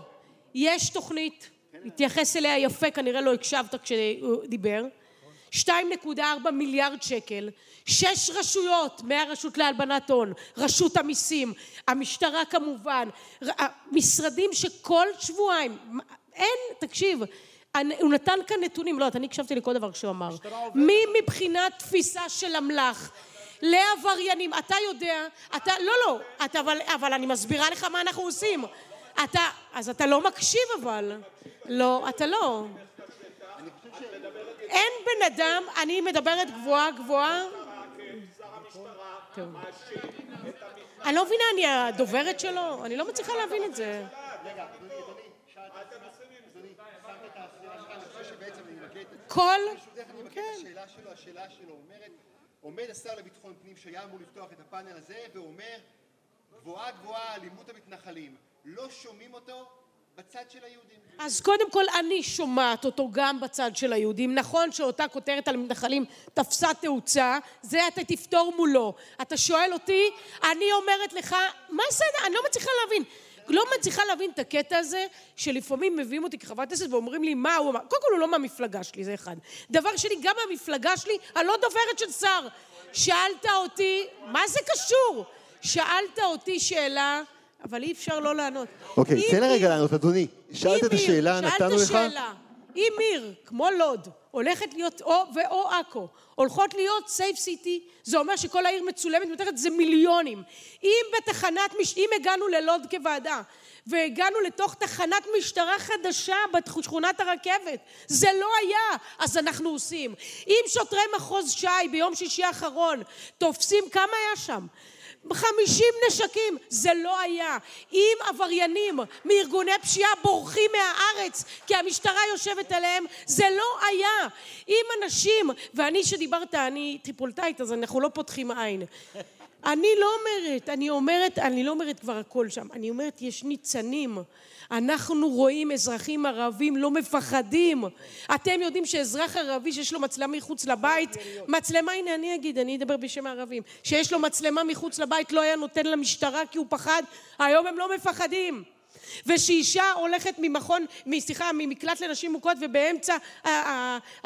יש תוכנית, התייחס אליה יפה, כנראה לא הקשבת כשהוא דיבר, 2.4 מיליארד שקל, שש רשויות, מהרשות להלבנת הון, רשות המיסים, המשטרה כמובן, משרדים שכל שבועיים, אין, תקשיב, אני- הוא נתן כאן נתונים, לא, אני הקשבתי לכל דבר שהוא אמר. מי מבחינת תפיסה של אמל"ח לעבריינים, אתה יודע, אתה, לא, לא, אתה, אבל, אבל אני מסבירה לך מה אנחנו עושים. אתה, אז אתה לא מקשיב אבל. לא, אתה לא. אין בן אדם, אני מדברת גבוהה גבוהה. אני לא מבינה, אני הדוברת שלו? אני לא מצליחה להבין את זה. כל... כן. השאלה שלו, השאלה שלו אומרת, עומד השר לביטחון פנים שהיה אמור לפתוח את הפאנל הזה ואומר גבוהה גבוהה אלימות המתנחלים לא שומעים אותו בצד של היהודים. אז קודם כל אני שומעת אותו גם בצד של היהודים. נכון שאותה כותרת על מתנחלים תפסה תאוצה, זה אתה תפתור מולו. אתה שואל אותי, אני אומרת לך, מה זה, אני לא מצליחה להבין. לא מצליחה להבין את הקטע הזה, שלפעמים מביאים אותי כחברת כנסת ואומרים לי מה הוא אמר. קודם כל הוא לא מהמפלגה שלי, זה אחד. דבר שני, גם מהמפלגה שלי, אני לא דוברת של שר. שאלת אותי, מה זה קשור? שאלת אותי שאלה, אבל אי אפשר לא לענות. אוקיי, תן לה רגע לענות, אדוני. שאלת את השאלה, נתנו לך? שאלת שאלה. אם עיר, כמו לוד, הולכת להיות, או, ואו עכו, הולכות להיות סייף סיטי, זה אומר שכל העיר מצולמת מתחת, זה מיליונים. אם בתחנת, מש... אם הגענו ללוד כוועדה, והגענו לתוך תחנת משטרה חדשה בשכונת הרכבת, זה לא היה, אז אנחנו עושים. אם שוטרי מחוז ש"י ביום שישי האחרון תופסים, כמה היה שם? חמישים נשקים, זה לא היה. אם עבריינים מארגוני פשיעה בורחים מהארץ כי המשטרה יושבת עליהם, זה לא היה. אם אנשים, ואני שדיברת, אני טריפולטאית, אז אנחנו לא פותחים עין. אני לא אומרת, אני אומרת, אני לא אומרת כבר הכל שם, אני אומרת יש ניצנים. אנחנו רואים אזרחים ערבים לא מפחדים. אתם יודעים שאזרח ערבי שיש לו מצלמה מחוץ לבית, מצלמה, הנה אני אגיד, אני אדבר בשם הערבים, שיש לו מצלמה מחוץ לבית לא היה נותן למשטרה כי הוא פחד, היום הם לא מפחדים. ושאישה הולכת ממכון, סליחה, ממקלט לנשים מוכות ובאמצע,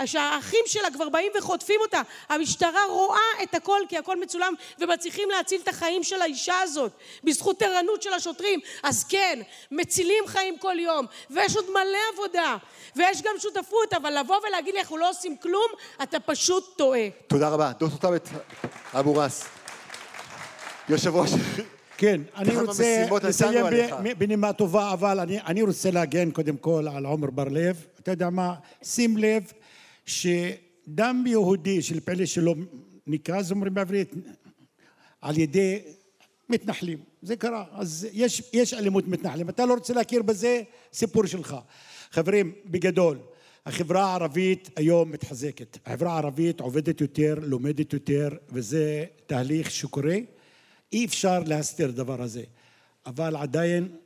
שהאחים שלה כבר באים וחוטפים אותה, המשטרה רואה את הכל כי הכל מצולם ומצליחים להציל את החיים של האישה הזאת בזכות ערנות של השוטרים. אז כן, מצילים חיים כל יום ויש עוד מלא עבודה ויש גם שותפות, אבל לבוא ולהגיד לי אנחנו לא עושים כלום, אתה פשוט טועה. תודה רבה. דוקטור תאבת אבו ראס. יושב ראש... כן, אני רוצה לסיים. בנימה טובה, אבל אני, אני רוצה להגן קודם כל על עומר בר-לב. אתה יודע מה? שים לב שדם יהודי של פעילי שלו ניקז, אומרים בעברית, על ידי מתנחלים. זה קרה. אז יש, יש אלימות מתנחלים. אתה לא רוצה להכיר בזה, סיפור שלך. חברים, בגדול, החברה הערבית היום מתחזקת. החברה הערבית עובדת יותר, לומדת יותר, וזה תהליך שקורה. אי אפשר להסתיר את הדבר הזה. אבל עדיין,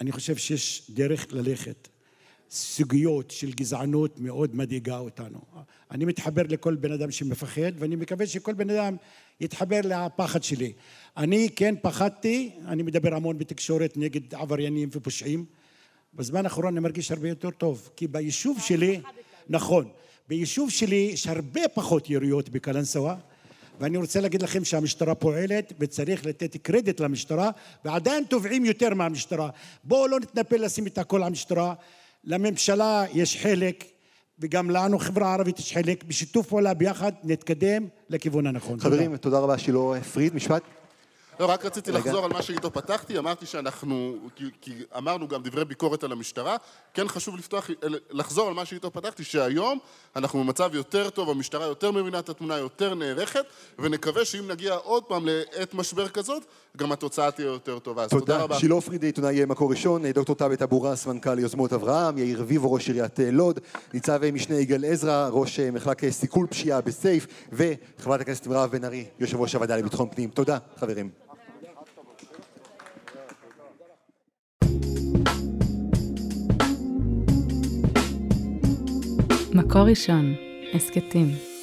אני חושב שיש דרך ללכת. סוגיות של גזענות מאוד מדאיגה אותנו. אני מתחבר לכל בן אדם שמפחד, ואני מקווה שכל בן אדם יתחבר לפחד שלי. אני כן פחדתי, אני מדבר המון בתקשורת נגד עבריינים ופושעים. בזמן האחרון אני מרגיש הרבה יותר טוב, כי ביישוב שלי, נכון, ביישוב שלי יש הרבה פחות יריות בקלנסווה, ואני רוצה להגיד לכם שהמשטרה פועלת וצריך לתת קרדיט למשטרה ועדיין תובעים יותר מהמשטרה. בואו לא נתנפל לשים את הכל על המשטרה. לממשלה יש חלק וגם לנו חברה ערבית יש חלק. בשיתוף פעולה ביחד נתקדם לכיוון הנכון. תודה. חברים, תודה רבה, שילה פריד, משפט. לא, רק רציתי רגע. לחזור על מה שאיתו פתחתי, אמרתי שאנחנו, כי, כי אמרנו גם דברי ביקורת על המשטרה, כן חשוב לפתוח, לחזור על מה שאיתו פתחתי, שהיום אנחנו במצב יותר טוב, המשטרה יותר מבינה את התמונה, יותר נערכת, ונקווה שאם נגיע עוד פעם לעת משבר כזאת, גם התוצאה תהיה יותר טובה. אז תודה, תודה. רבה. שילה עופרי, עיתונאי מקור ראשון, דוקטור טאבט אבו ראס, מנכ"ל יוזמות אברהם, יאיר רביבו, ראש עיריית אה, לוד, ניצב אה, משנה יגאל עזרא, ראש אה, מחלק סיכול פשיעה בסייף, וחברת הכנסת מירב בן ארי, יושב ראש הוועדה לביטחון פנים. תודה, חברים. מקור ראשון, הסכתים.